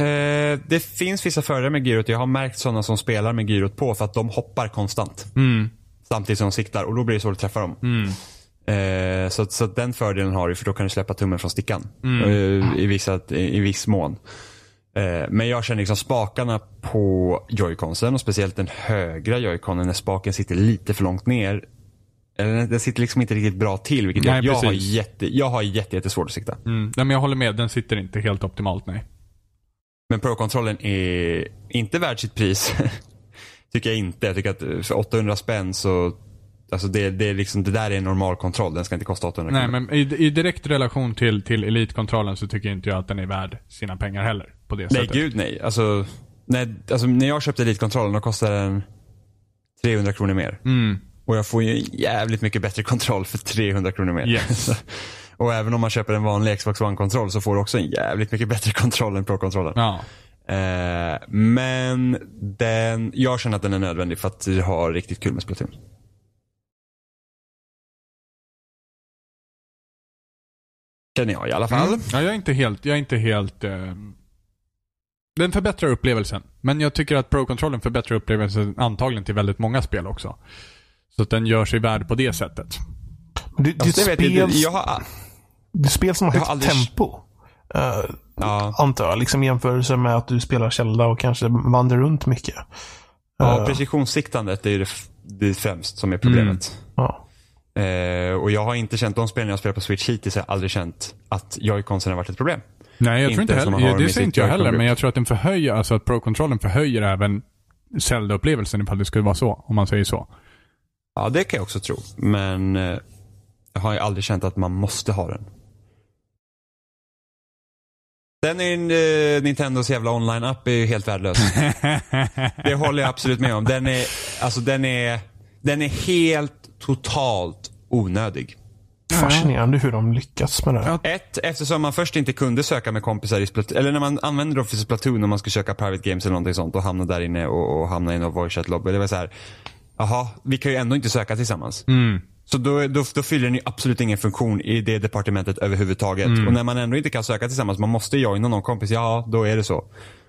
[SPEAKER 3] Eh, det finns vissa förare med gyrot. Jag har märkt sådana som spelar med gyrot på för att de hoppar konstant.
[SPEAKER 1] Mm.
[SPEAKER 3] Samtidigt som de siktar och då blir det svårt att träffa dem.
[SPEAKER 1] Mm.
[SPEAKER 3] Eh, så, så den fördelen har du för då kan du släppa tummen från stickan.
[SPEAKER 1] Mm.
[SPEAKER 3] Eh, i, vissa, i, i viss mån. Eh, men jag känner liksom spakarna på joyconsen och speciellt den högra joyconen när spaken sitter lite för långt ner. Eller den sitter liksom inte riktigt bra till vilket nej, jag, jag, har jätte, jag har jätte, jättesvårt att sikta.
[SPEAKER 1] Mm. Nej, men jag håller med, den sitter inte helt optimalt nej.
[SPEAKER 3] Men Pro-kontrollen är inte värd sitt pris. tycker jag inte. Jag tycker att för 800 spänn så Alltså det, det, är liksom, det där är en normal kontroll, den ska inte kosta 800
[SPEAKER 1] Nej, kronor. men i, i direkt relation till, till elitkontrollen så tycker inte jag att den är värd sina pengar heller. På det
[SPEAKER 3] nej,
[SPEAKER 1] sättet.
[SPEAKER 3] Nej, gud nej. Alltså när, alltså, när jag köpte elitkontrollen då kostade den 300 kronor mer.
[SPEAKER 1] Mm.
[SPEAKER 3] Och jag får ju jävligt mycket bättre kontroll för 300 kronor mer.
[SPEAKER 1] Yes.
[SPEAKER 3] Och även om man köper en vanlig Xbox One-kontroll så får du också en jävligt mycket bättre kontroll än Pro-kontrollen.
[SPEAKER 1] Ja.
[SPEAKER 3] Eh, men den, jag känner att den är nödvändig för att ha riktigt kul med Splatoon. Känner jag i alla fall. Mm.
[SPEAKER 1] Ja, jag är inte helt, jag är inte helt eh... Den förbättrar upplevelsen. Men jag tycker att Pro-kontrollen förbättrar upplevelsen antagligen till väldigt många spel också. Så att den gör sig värd på det sättet.
[SPEAKER 2] Det, det, alltså, det spels, jag, jag har, det spel som har högt aldrig... tempo. Uh, ja. Antar jag. Liksom jämförelse med att du spelar Zelda och kanske vandrar runt mycket.
[SPEAKER 3] Ja, uh, precisionssiktandet är ju det, det främst som är problemet.
[SPEAKER 2] Mm. Ja.
[SPEAKER 3] Uh, och jag har inte känt, de spelen jag spelar på Switch hittills har jag aldrig känt att joy-consen har varit ett problem.
[SPEAKER 1] Nej, jag inte tror inte heller, det säger inte jag heller, men jag tror att den förhöjer, alltså att Pro-kontrollen förhöjer även Zelda-upplevelsen ifall det skulle vara så, om man säger så.
[SPEAKER 3] Ja, det kan jag också tro. Men eh, jag har ju aldrig känt att man måste ha den. Den är, uh, Nintendos jävla online-app är ju helt värdelös. det håller jag absolut med om. Den är, alltså den är, den är helt totalt onödig.
[SPEAKER 2] fascinerande hur de lyckats med det.
[SPEAKER 1] Ja.
[SPEAKER 3] Ett, eftersom man först inte kunde söka med kompisar i Splatoon, eller när man använde då för Splatoon när man skulle söka private games eller någonting sånt och hamna där inne och, och hamna i någon voice chat lobby. Det var så här, jaha, vi kan ju ändå inte söka tillsammans.
[SPEAKER 1] Mm.
[SPEAKER 3] Så då, då, då fyller den ju absolut ingen funktion i det departementet överhuvudtaget.
[SPEAKER 1] Mm.
[SPEAKER 3] Och när man ändå inte kan söka tillsammans, man måste joina någon kompis, ja då är det så.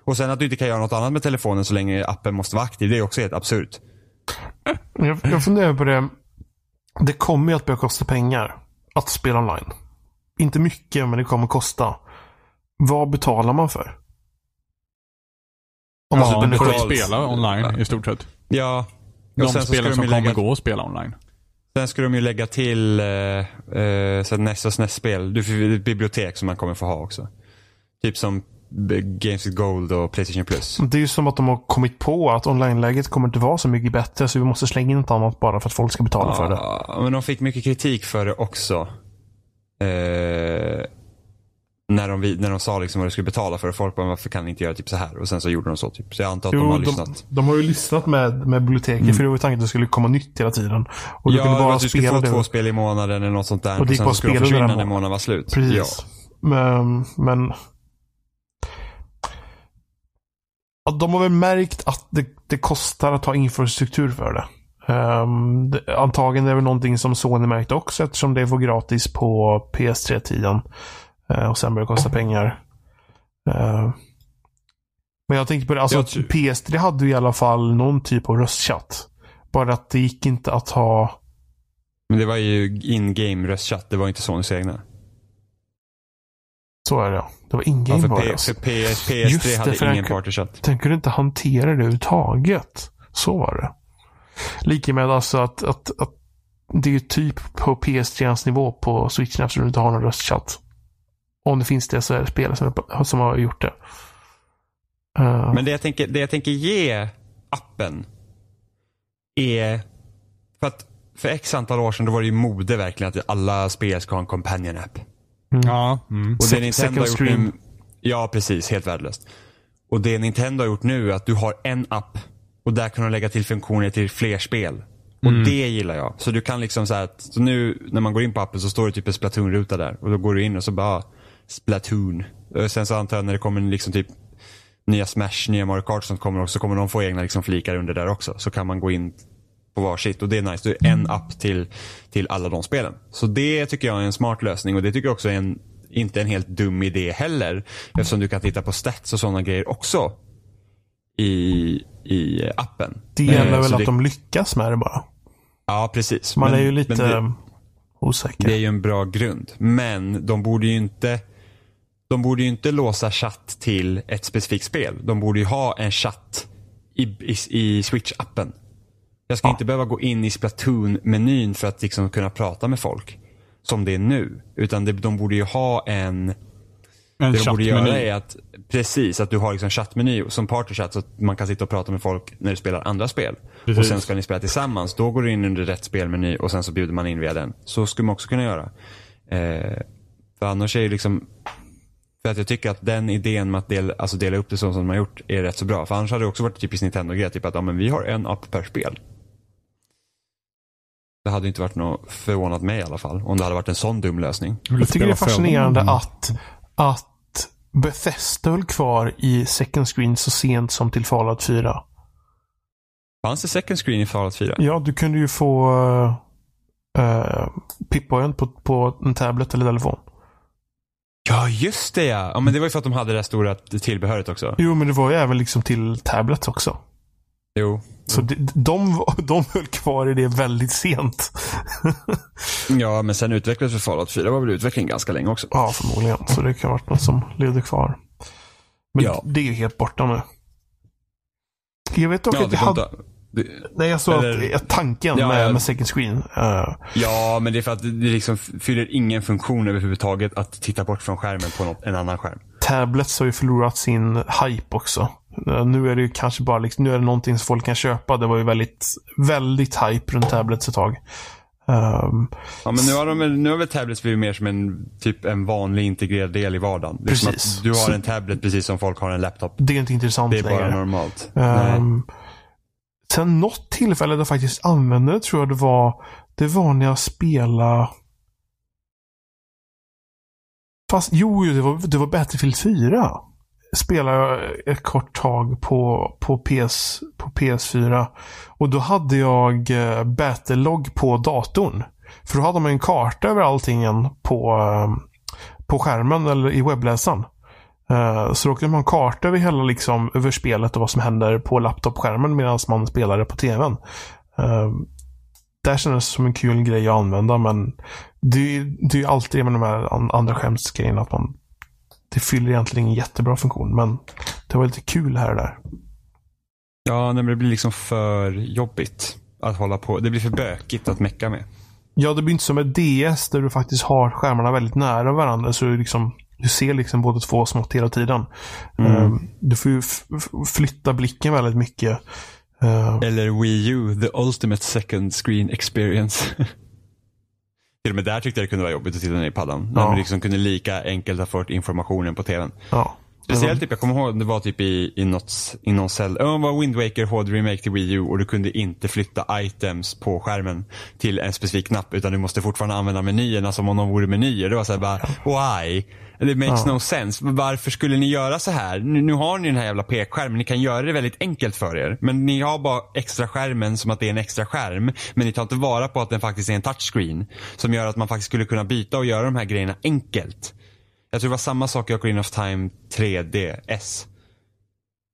[SPEAKER 3] Och sen att du inte kan göra något annat med telefonen så länge appen måste vara aktiv, det är också helt absurt.
[SPEAKER 2] Jag, jag funderar på det. Det kommer ju att börja kosta pengar att spela online. Inte mycket, men det kommer kosta. Vad betalar man för? Om man
[SPEAKER 1] Ja, ju
[SPEAKER 3] betalt.
[SPEAKER 1] spela online i stort sett.
[SPEAKER 3] Ja.
[SPEAKER 1] De
[SPEAKER 3] och sen så ska
[SPEAKER 1] spelen
[SPEAKER 3] de
[SPEAKER 1] som kommer
[SPEAKER 3] lägga,
[SPEAKER 1] gå att spela online.
[SPEAKER 3] Sen ska de ju lägga till eh, eh, så och SNES-spel. Du får ett bibliotek som man kommer få ha också. Typ som Games with Gold och Playstation Plus.
[SPEAKER 2] Det är ju som att de har kommit på att online-läget kommer inte vara så mycket bättre. Så vi måste slänga in något annat bara för att folk ska betala för det.
[SPEAKER 3] Ja, men de fick mycket kritik för det också. Eh, när, de, när de sa liksom vad de skulle betala för det. Folk bara, varför kan ni inte göra typ så här? Och sen så gjorde de så. Typ. Så jag antar att de
[SPEAKER 2] Jo,
[SPEAKER 3] har
[SPEAKER 2] de,
[SPEAKER 3] lyssnat.
[SPEAKER 2] de har ju lyssnat med, med biblioteket. För det var ju tanken att det skulle komma nytt hela tiden. Och du
[SPEAKER 3] ja,
[SPEAKER 2] kunde bara
[SPEAKER 3] att du skulle
[SPEAKER 2] spela
[SPEAKER 3] få
[SPEAKER 2] det.
[SPEAKER 3] två spel i månaden eller något sånt där.
[SPEAKER 2] Och
[SPEAKER 3] Och, sen så skulle de försvinna när
[SPEAKER 2] den
[SPEAKER 3] månaden var slut.
[SPEAKER 2] Precis.
[SPEAKER 3] Ja.
[SPEAKER 2] Men, men... De har väl märkt att det, det kostar att ha infrastruktur för det. Um. Antagligen är det väl någonting som Sony märkte också eftersom det var gratis på PS3-tiden. Uh, och sen började det kosta pengar. Uh, men jag tänkte på det, alltså
[SPEAKER 3] Jag tror-
[SPEAKER 2] PS3 hade ju i alla fall någon typ av röstchatt. Bara att det gick inte att ha...
[SPEAKER 3] Men det var ju in-game röstchatt. Det var inte Sonys egna.
[SPEAKER 2] Så är det ja. Det var
[SPEAKER 3] Ja,
[SPEAKER 2] in-game bara.
[SPEAKER 3] P-
[SPEAKER 2] alltså.
[SPEAKER 3] för PS,
[SPEAKER 2] Just
[SPEAKER 3] PS3
[SPEAKER 2] det,
[SPEAKER 3] hade
[SPEAKER 2] för
[SPEAKER 3] ingen partychatt.
[SPEAKER 2] Den kunde inte hantera det överhuvudtaget. Så var det. Lika med alltså att, att, att det är typ på PS3 nivå på switchen eftersom du inte har någon röstchatt. Om det finns det så är det spel som, som har gjort det. Uh,
[SPEAKER 3] Men det jag, tänker, det jag tänker ge appen är för att för x antal år sedan då var det ju mode verkligen att alla spel ska ha en companion app.
[SPEAKER 1] Ja. Mm.
[SPEAKER 3] Och det Nintendo har gjort nu. Ja, precis. Helt värdelöst. Och det Nintendo har gjort nu är att du har en app och där kan du lägga till funktioner till fler spel. Och
[SPEAKER 2] Mm.
[SPEAKER 3] det gillar jag. Så du kan liksom så här att, så nu när man går in på appen så står det typ en Splatoon-ruta där. Och då går du in och så bara Splatoon. Och sen så antar jag när det kommer liksom typ nya Smash, nya Mario Kart som kommer också, så kommer de få egna liksom flikar under där också. Så kan man gå in på varsitt och det är nice. Det är en app till, till alla de spelen. Så det tycker jag är en smart lösning och det tycker jag också är en, inte en helt dum idé heller. Eftersom du kan titta på stats och sådana grejer också i, i appen.
[SPEAKER 2] det
[SPEAKER 3] Eh,
[SPEAKER 2] gäller väl
[SPEAKER 3] så
[SPEAKER 2] att
[SPEAKER 3] det-
[SPEAKER 2] de lyckas med det bara.
[SPEAKER 3] Ja, precis.
[SPEAKER 2] Man
[SPEAKER 3] Men-
[SPEAKER 2] är ju lite
[SPEAKER 3] det-
[SPEAKER 2] eh, osäker.
[SPEAKER 3] det är ju en bra grund. Men de borde ju inte de borde ju inte låsa chatt till ett specifikt spel. De borde ju ha en chatt i, i, i Switch-appen. Jag ska
[SPEAKER 2] Ja.
[SPEAKER 3] inte behöva gå in i Splatoon-menyn för att liksom kunna prata med folk. Som det är nu. Utan det, de borde ju ha en...
[SPEAKER 1] En
[SPEAKER 3] Det de borde göra är att, precis, att du har liksom chattmeny som partychatt så att man kan sitta och prata med folk när du spelar andra spel.
[SPEAKER 1] Precis.
[SPEAKER 3] Och sen ska ni spela tillsammans. Då går du in under rätt spelmeny och sen så bjuder man in via den. Så skulle man också kunna göra. Eh, för annars är ju liksom för att jag tycker att den idén med att dela, alltså dela upp det så som de har gjort är rätt så bra. För annars hade det också varit typiskt Nintendo-grej. Typ att ja, men vi har en app per spel. Det hade inte varit något förvånat mig i alla fall. Om det hade varit en sån dum lösning.
[SPEAKER 2] Jag tycker det är fascinerande
[SPEAKER 1] Frozen?
[SPEAKER 2] att, att Bethesda höll kvar i second screen så sent som till Fallout 4.
[SPEAKER 3] Fanns det second screen i Fallout 4?
[SPEAKER 2] Ja, du kunde ju få uh, Pip-Boyen på, på en tablet eller telefon.
[SPEAKER 3] Ja, just det ja. ja. Men det var ju för att de hade det här stora tillbehöret också.
[SPEAKER 2] Jo, men det var ju även liksom till tablets också.
[SPEAKER 3] Jo.
[SPEAKER 2] Så de, de, de höll kvar i det väldigt sent.
[SPEAKER 3] Ja, men sen utvecklades för Fallout 4 var väl utveckling ganska länge också.
[SPEAKER 2] ja, förmodligen. Så det kan ha varit något som levde kvar. Men
[SPEAKER 3] Ja.
[SPEAKER 2] det är ju helt borta nu. Jag vet dock
[SPEAKER 3] Ja,
[SPEAKER 2] att jag hade... Nej, jag sa
[SPEAKER 3] eller-
[SPEAKER 2] att, tanken
[SPEAKER 3] Ja,
[SPEAKER 2] med, med second screen. eh,
[SPEAKER 3] Ja, men det är för att det liksom fyller ingen funktion överhuvudtaget att titta bort från skärmen på något, en annan skärm.
[SPEAKER 2] tablets har ju förlorat sin hype också. Eh, Nu är det ju kanske bara liksom, nu är det någonting som folk kan köpa. Det var ju väldigt, väldigt hype runt tablets ett tag. Ehm,
[SPEAKER 3] Ja, men nu har, de, nu har väl tablets blivit mer som en, typ en vanlig integrerad del i vardagen.
[SPEAKER 2] Precis.
[SPEAKER 3] att du har en tablet precis som folk har en laptop.
[SPEAKER 2] det är inte intressant
[SPEAKER 3] Det är bara
[SPEAKER 2] längre.
[SPEAKER 3] normalt. Nej.
[SPEAKER 2] Sen något tillfälle där jag faktiskt använde det tror jag det var. Det var när jag spelade Fast jo, det var, det var Battlefield 4. Spelade jag ett kort tag på, på, PS, på PS4. Och då hade jag eh, Battlelog på datorn. För då hade man en karta över allting på, eh, på skärmen eller i webbläsaren. Eh, så då kunde man karta över hela liksom, över spelet och vad som händer på laptopskärmen medan man spelar det på tvn. Uh, det kändes som en kul grej att använda men det, det är ju alltid med de här andra skämtsgrejerna att man det fyller egentligen ingen jättebra funktion men det var lite kul här och där.
[SPEAKER 3] Ja, men det blir liksom för jobbigt att hålla på. Det blir för bökigt att mecka med.
[SPEAKER 2] Ja, det blir inte som ett DS där du faktiskt har skärmarna väldigt nära varandra. Så liksom, du ser liksom båda två smått hela tiden.
[SPEAKER 3] Mm.
[SPEAKER 2] Um, du får ju flytta blicken väldigt mycket. Uh,
[SPEAKER 3] Eller Wii U, the ultimate second screen experience. Till och med där tyckte jag det kunde vara jobbigt att titta ner i paddan. När
[SPEAKER 2] Ja.
[SPEAKER 3] man liksom kunde lika enkelt ha fått informationen på tvn.
[SPEAKER 2] ja.
[SPEAKER 3] Speciellt typ, jag kommer ihåg, det var typ i, i, något, i någon cell. Det var Wind Waker HD Remake till Wii U och du kunde inte flytta items på skärmen till en specifik knapp utan du måste fortfarande använda menyerna som om de vore menyer. Det var såhär bara, why? It makes
[SPEAKER 2] Ja.
[SPEAKER 3] no sense. Varför skulle ni göra så här? Nu, nu har ni den här jävla pekskärmen, ni kan göra det väldigt enkelt för er. Men ni har bara extra skärmen som att det är en extra skärm. Men ni tar inte vara på att den faktiskt är en touchscreen. Som gör att man faktiskt skulle kunna byta och göra de här grejerna enkelt. Jag tror det var samma sak i Ocarina of Time 3DS.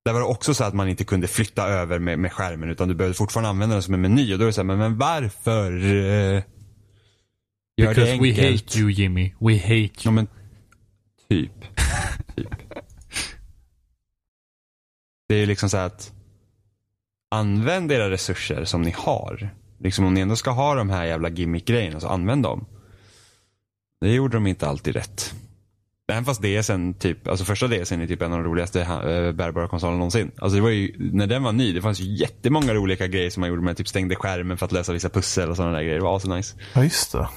[SPEAKER 3] Där var det också så att man inte kunde flytta över med, med skärmen utan du behövde fortfarande använda den som en meny. Och då är det så här, men, men varför? eh, Gör det
[SPEAKER 1] Because we
[SPEAKER 3] enkelt.
[SPEAKER 1] hate you Jimmy. We hate you.
[SPEAKER 3] Ja men, typ. typ. Det är liksom så att använd era resurser som ni har. Liksom om ni ändå ska ha de här jävla gimmick-grejerna så använd dem. Det gjorde de inte alltid rätt. Även fast DSen, typ, alltså första DSen är typ en av de roligaste äh, bärbara konsolerna någonsin. Alltså det var ju, när den var ny, det fanns ju jättemånga olika grejer som man gjorde. Man typ stängde skärmen för att lösa vissa pussel och sådana där grejer. Det var så nice.
[SPEAKER 2] ja, just det.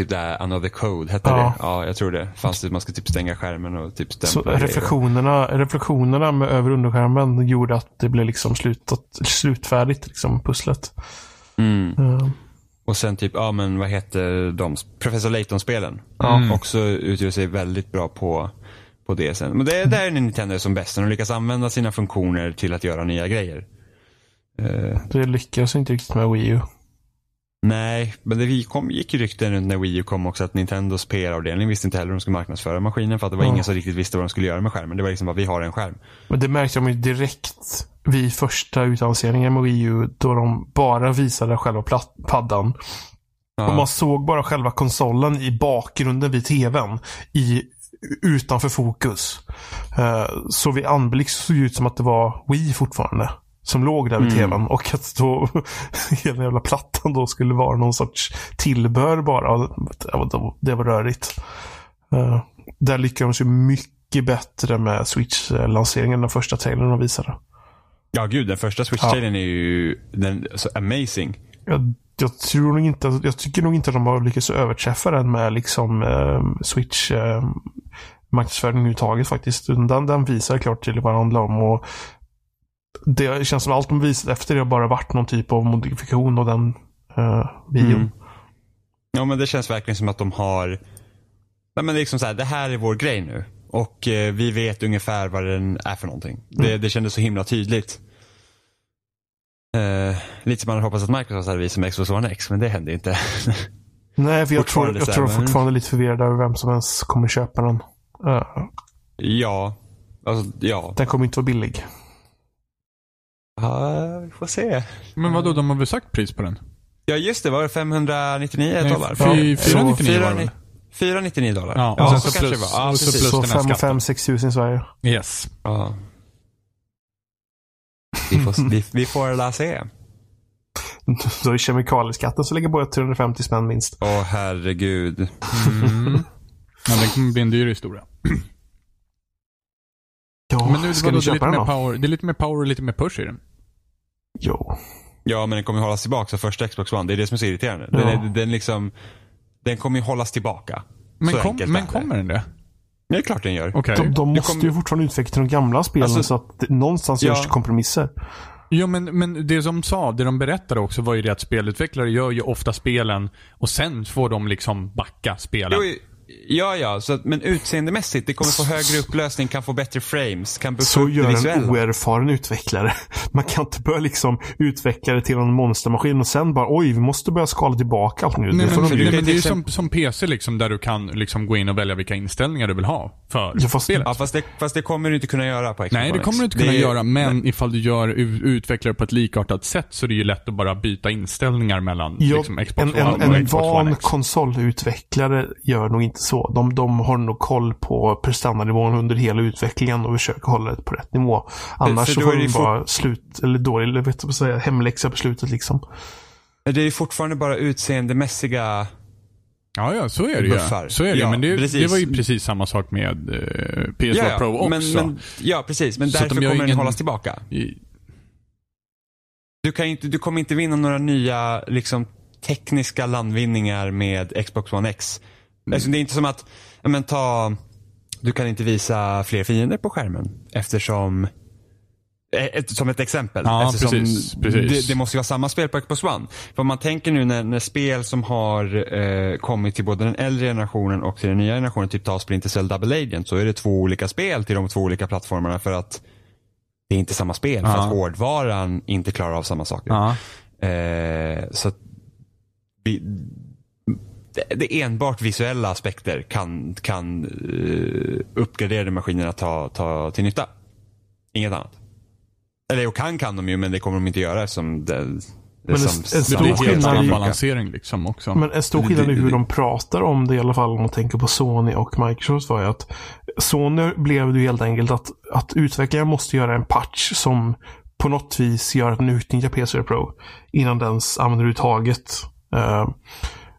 [SPEAKER 3] Typ det här Another Code, hette
[SPEAKER 2] Ja.
[SPEAKER 3] det? Ja, jag tror det. Fanns det, man skulle typ stänga skärmen och typ
[SPEAKER 2] Så
[SPEAKER 3] stämpla grejer.
[SPEAKER 2] reflektionerna, reflektionerna med över och underskärmen gjorde att det blev liksom slutat, slutfärdigt, liksom pusslet.
[SPEAKER 3] Mm.
[SPEAKER 2] Uh,
[SPEAKER 3] Och sen typ, ja men vad heter de? Professor Layton-spelen.
[SPEAKER 1] Mm.
[SPEAKER 3] Också utgör sig väldigt bra på, på DSen. Men det är där är Nintendo som bäst. när De lyckas använda sina funktioner till att göra nya grejer. Eh,
[SPEAKER 2] det lyckades inte riktigt med Wii U.
[SPEAKER 3] nej, men det kom, gick ju rykten runt när Wii U kom också att Nintendos PR-avdelning visste inte heller hur de skulle marknadsföra maskinen för att det var
[SPEAKER 2] Ja.
[SPEAKER 3] ingen som riktigt visste vad de skulle göra med skärmen. Det var liksom bara, vi har en skärm.
[SPEAKER 2] Men det märkte man ju direkt vid första utannonseringen med Wii U då de bara visade själva paddan.
[SPEAKER 3] Ja.
[SPEAKER 2] Och man såg bara själva konsolen i bakgrunden vid tvn. I, utanför fokus. Eh, så vid anblick såg det ut som att det var Wii fortfarande. Som låg där vid
[SPEAKER 3] Mm.
[SPEAKER 2] tvn. Och att då hela jävla plattan då skulle vara någon sorts tillbehör bara. Det var, rörigt. Eh, där lyckades de ju mycket bättre med Switch-lanseringen. Den första trailern de visade.
[SPEAKER 3] Ja gud, den första Switch-trailern är ju den, så amazing.
[SPEAKER 2] Jag, jag tror nog inte, jag tycker nog inte att de har lyckats överträffa den med liksom eh, Switch eh, marknadsföring överhuvudtaget faktiskt. Den, den visar klart till vad det handlar om. Och det känns som allt de visat efter det har bara varit någon typ av modifikation av den eh, videon.
[SPEAKER 3] Mm. Ja men det känns verkligen som att de har, nej men det är liksom så här, det här är vår grej nu. Och eh, vi vet ungefär vad den är för någonting. Det, det kändes så himla tydligt. Eh, lite som man hade hoppats att Microsoft hade visat med Xbox One X, men det hände inte.
[SPEAKER 2] Nej, för jag tror, jag
[SPEAKER 3] så
[SPEAKER 2] tror de fortfarande är lite förvirrade över vem som ens kommer köpa den. Eh,
[SPEAKER 3] ja, alltså ja.
[SPEAKER 2] den kommer inte vara billig.
[SPEAKER 3] Ja. Vi får se.
[SPEAKER 1] Men vadå, de har väl sagt pris på den?
[SPEAKER 3] Ja just det, var det 599
[SPEAKER 1] Nej,
[SPEAKER 3] dollar?
[SPEAKER 1] fy-
[SPEAKER 2] så
[SPEAKER 1] 499 var det väl?
[SPEAKER 3] 499 dollar.
[SPEAKER 1] Ja, och
[SPEAKER 3] ja
[SPEAKER 1] sen
[SPEAKER 3] så,
[SPEAKER 1] så
[SPEAKER 3] kanske
[SPEAKER 1] plus-
[SPEAKER 3] det var. Ja,
[SPEAKER 1] och så
[SPEAKER 3] precis.
[SPEAKER 1] plus-
[SPEAKER 2] Så
[SPEAKER 1] den här
[SPEAKER 2] 5
[SPEAKER 1] skatten.
[SPEAKER 2] 5 6 tusen i Sverige.
[SPEAKER 1] Yes.
[SPEAKER 3] Ja. Vi får, vi, vi får la se.
[SPEAKER 2] Så är kemikalieskatten så ligger bara 350 spänn minst.
[SPEAKER 3] Åh herregud.
[SPEAKER 1] Mm. Men den kommer bli en dyr historia.
[SPEAKER 2] Ja,
[SPEAKER 1] Men nu,
[SPEAKER 2] ska ni
[SPEAKER 1] det, är lite
[SPEAKER 2] köpa den
[SPEAKER 1] power, det är lite mer power och lite mer push i den.
[SPEAKER 2] Jo.
[SPEAKER 3] Ja, men den kommer ju hållas tillbaka av första Xbox One. Det är det som är så irriterande. Den,
[SPEAKER 2] Ja.
[SPEAKER 3] är, den, liksom, den kommer ju hållas tillbaka.
[SPEAKER 1] Men,
[SPEAKER 3] Så
[SPEAKER 1] kom, men kommer den det?
[SPEAKER 3] Det är klart den gör.
[SPEAKER 1] Okej.
[SPEAKER 2] De, de måste
[SPEAKER 3] kom-
[SPEAKER 2] ju fortfarande utveckla de gamla spelen
[SPEAKER 3] Alltså-
[SPEAKER 2] så att det, någonstans
[SPEAKER 3] Ja.
[SPEAKER 2] görs det kompromisser.
[SPEAKER 1] Jo, men, men det de sa, det de berättade också var ju det att spelutvecklare gör ju ofta spelen och sen får de liksom backa spelen.
[SPEAKER 3] Jo, Ja, ja, så, att- men utseendemässigt, det kommer få högre upplösning, kan få bättre frames, kan
[SPEAKER 2] Så gör en oerfaren utvecklare. Man kan inte börja liksom utveckla det till en monstermaskin och sen bara oj, vi måste börja skala tillbaka allt nu.
[SPEAKER 1] Nej, men,
[SPEAKER 2] de
[SPEAKER 1] nej, men det är ju som, som PC liksom, där du kan liksom gå in och välja vilka inställningar du vill ha för
[SPEAKER 2] Ja, fast-
[SPEAKER 1] spelet.
[SPEAKER 3] Ja, fast det, fast det kommer du inte kunna göra på Xbox
[SPEAKER 1] Nej, det
[SPEAKER 3] One
[SPEAKER 1] kommer du inte kunna
[SPEAKER 3] Det är-
[SPEAKER 1] göra, men ifall du gör utvecklar det på ett likartat sätt så är det ju lätt att bara byta inställningar mellan
[SPEAKER 2] Ja,
[SPEAKER 1] liksom, Xbox
[SPEAKER 2] en,
[SPEAKER 1] One
[SPEAKER 2] en,
[SPEAKER 1] och
[SPEAKER 2] en
[SPEAKER 1] Xbox
[SPEAKER 2] van
[SPEAKER 1] One X.
[SPEAKER 2] konsolutvecklare gör nog inte så. De, de har nog koll på prestandanivån under hela utvecklingen och försöker hålla det på rätt nivå. Annars så får
[SPEAKER 3] det
[SPEAKER 2] de
[SPEAKER 3] ju
[SPEAKER 2] bara slut, eller dålig, eller vet jag säga, hemläxa på slutet liksom.
[SPEAKER 3] Det är fortfarande bara utseendemässiga
[SPEAKER 1] Ja, ja, så är det ju. Så är det ju.
[SPEAKER 3] Ja,
[SPEAKER 1] Men det, det var ju precis samma sak med eh, PS4 Pro också.
[SPEAKER 3] men, men, ja, precis. Men
[SPEAKER 1] Så
[SPEAKER 3] därför kommer den
[SPEAKER 1] ingen-
[SPEAKER 3] hållas tillbaka.
[SPEAKER 1] I-
[SPEAKER 3] Du, kan ju inte, du kommer inte vinna några nya liksom, tekniska landvinningar med Xbox One X.
[SPEAKER 1] Mm.
[SPEAKER 3] Alltså, det är inte som att, men ta, du kan inte visa fler fiender på skärmen eftersom eh, ett, som ett exempel.
[SPEAKER 1] Ja, precis, precis.
[SPEAKER 3] Det, det måste ju vara samma spel på Xbox One. För om man tänker nu när, när spel som har eh, kommit till både den äldre generationen och till den nya generationen, typ ta Splinter Cell Double Agent, så är det två olika spel till de två olika plattformarna för att det är inte samma spel. För
[SPEAKER 1] Ja.
[SPEAKER 3] att hårdvaran inte klarar av samma saker.
[SPEAKER 1] Ja.
[SPEAKER 3] Eh, så att vi, det, enbart visuella aspekter kan, kan uh, uppgraderade maskinerna ta, ta till nytta. Inget annat. Eller och kan kan de ju men det kommer de inte göra som det, det
[SPEAKER 2] Men
[SPEAKER 3] som,
[SPEAKER 2] en- en
[SPEAKER 1] Det
[SPEAKER 2] stor skillnad i-
[SPEAKER 1] balansering liksom också.
[SPEAKER 2] Men en stor skillnad i hur de pratar om det i alla fall om man tänker på Sony och Microsoft var ju att Sony blev det ju helt enkelt att, att utvecklaren måste göra en patch som på något vis gör att den utnyttjar PS4 Pro innan den ens använder överhuvudtaget. Uh,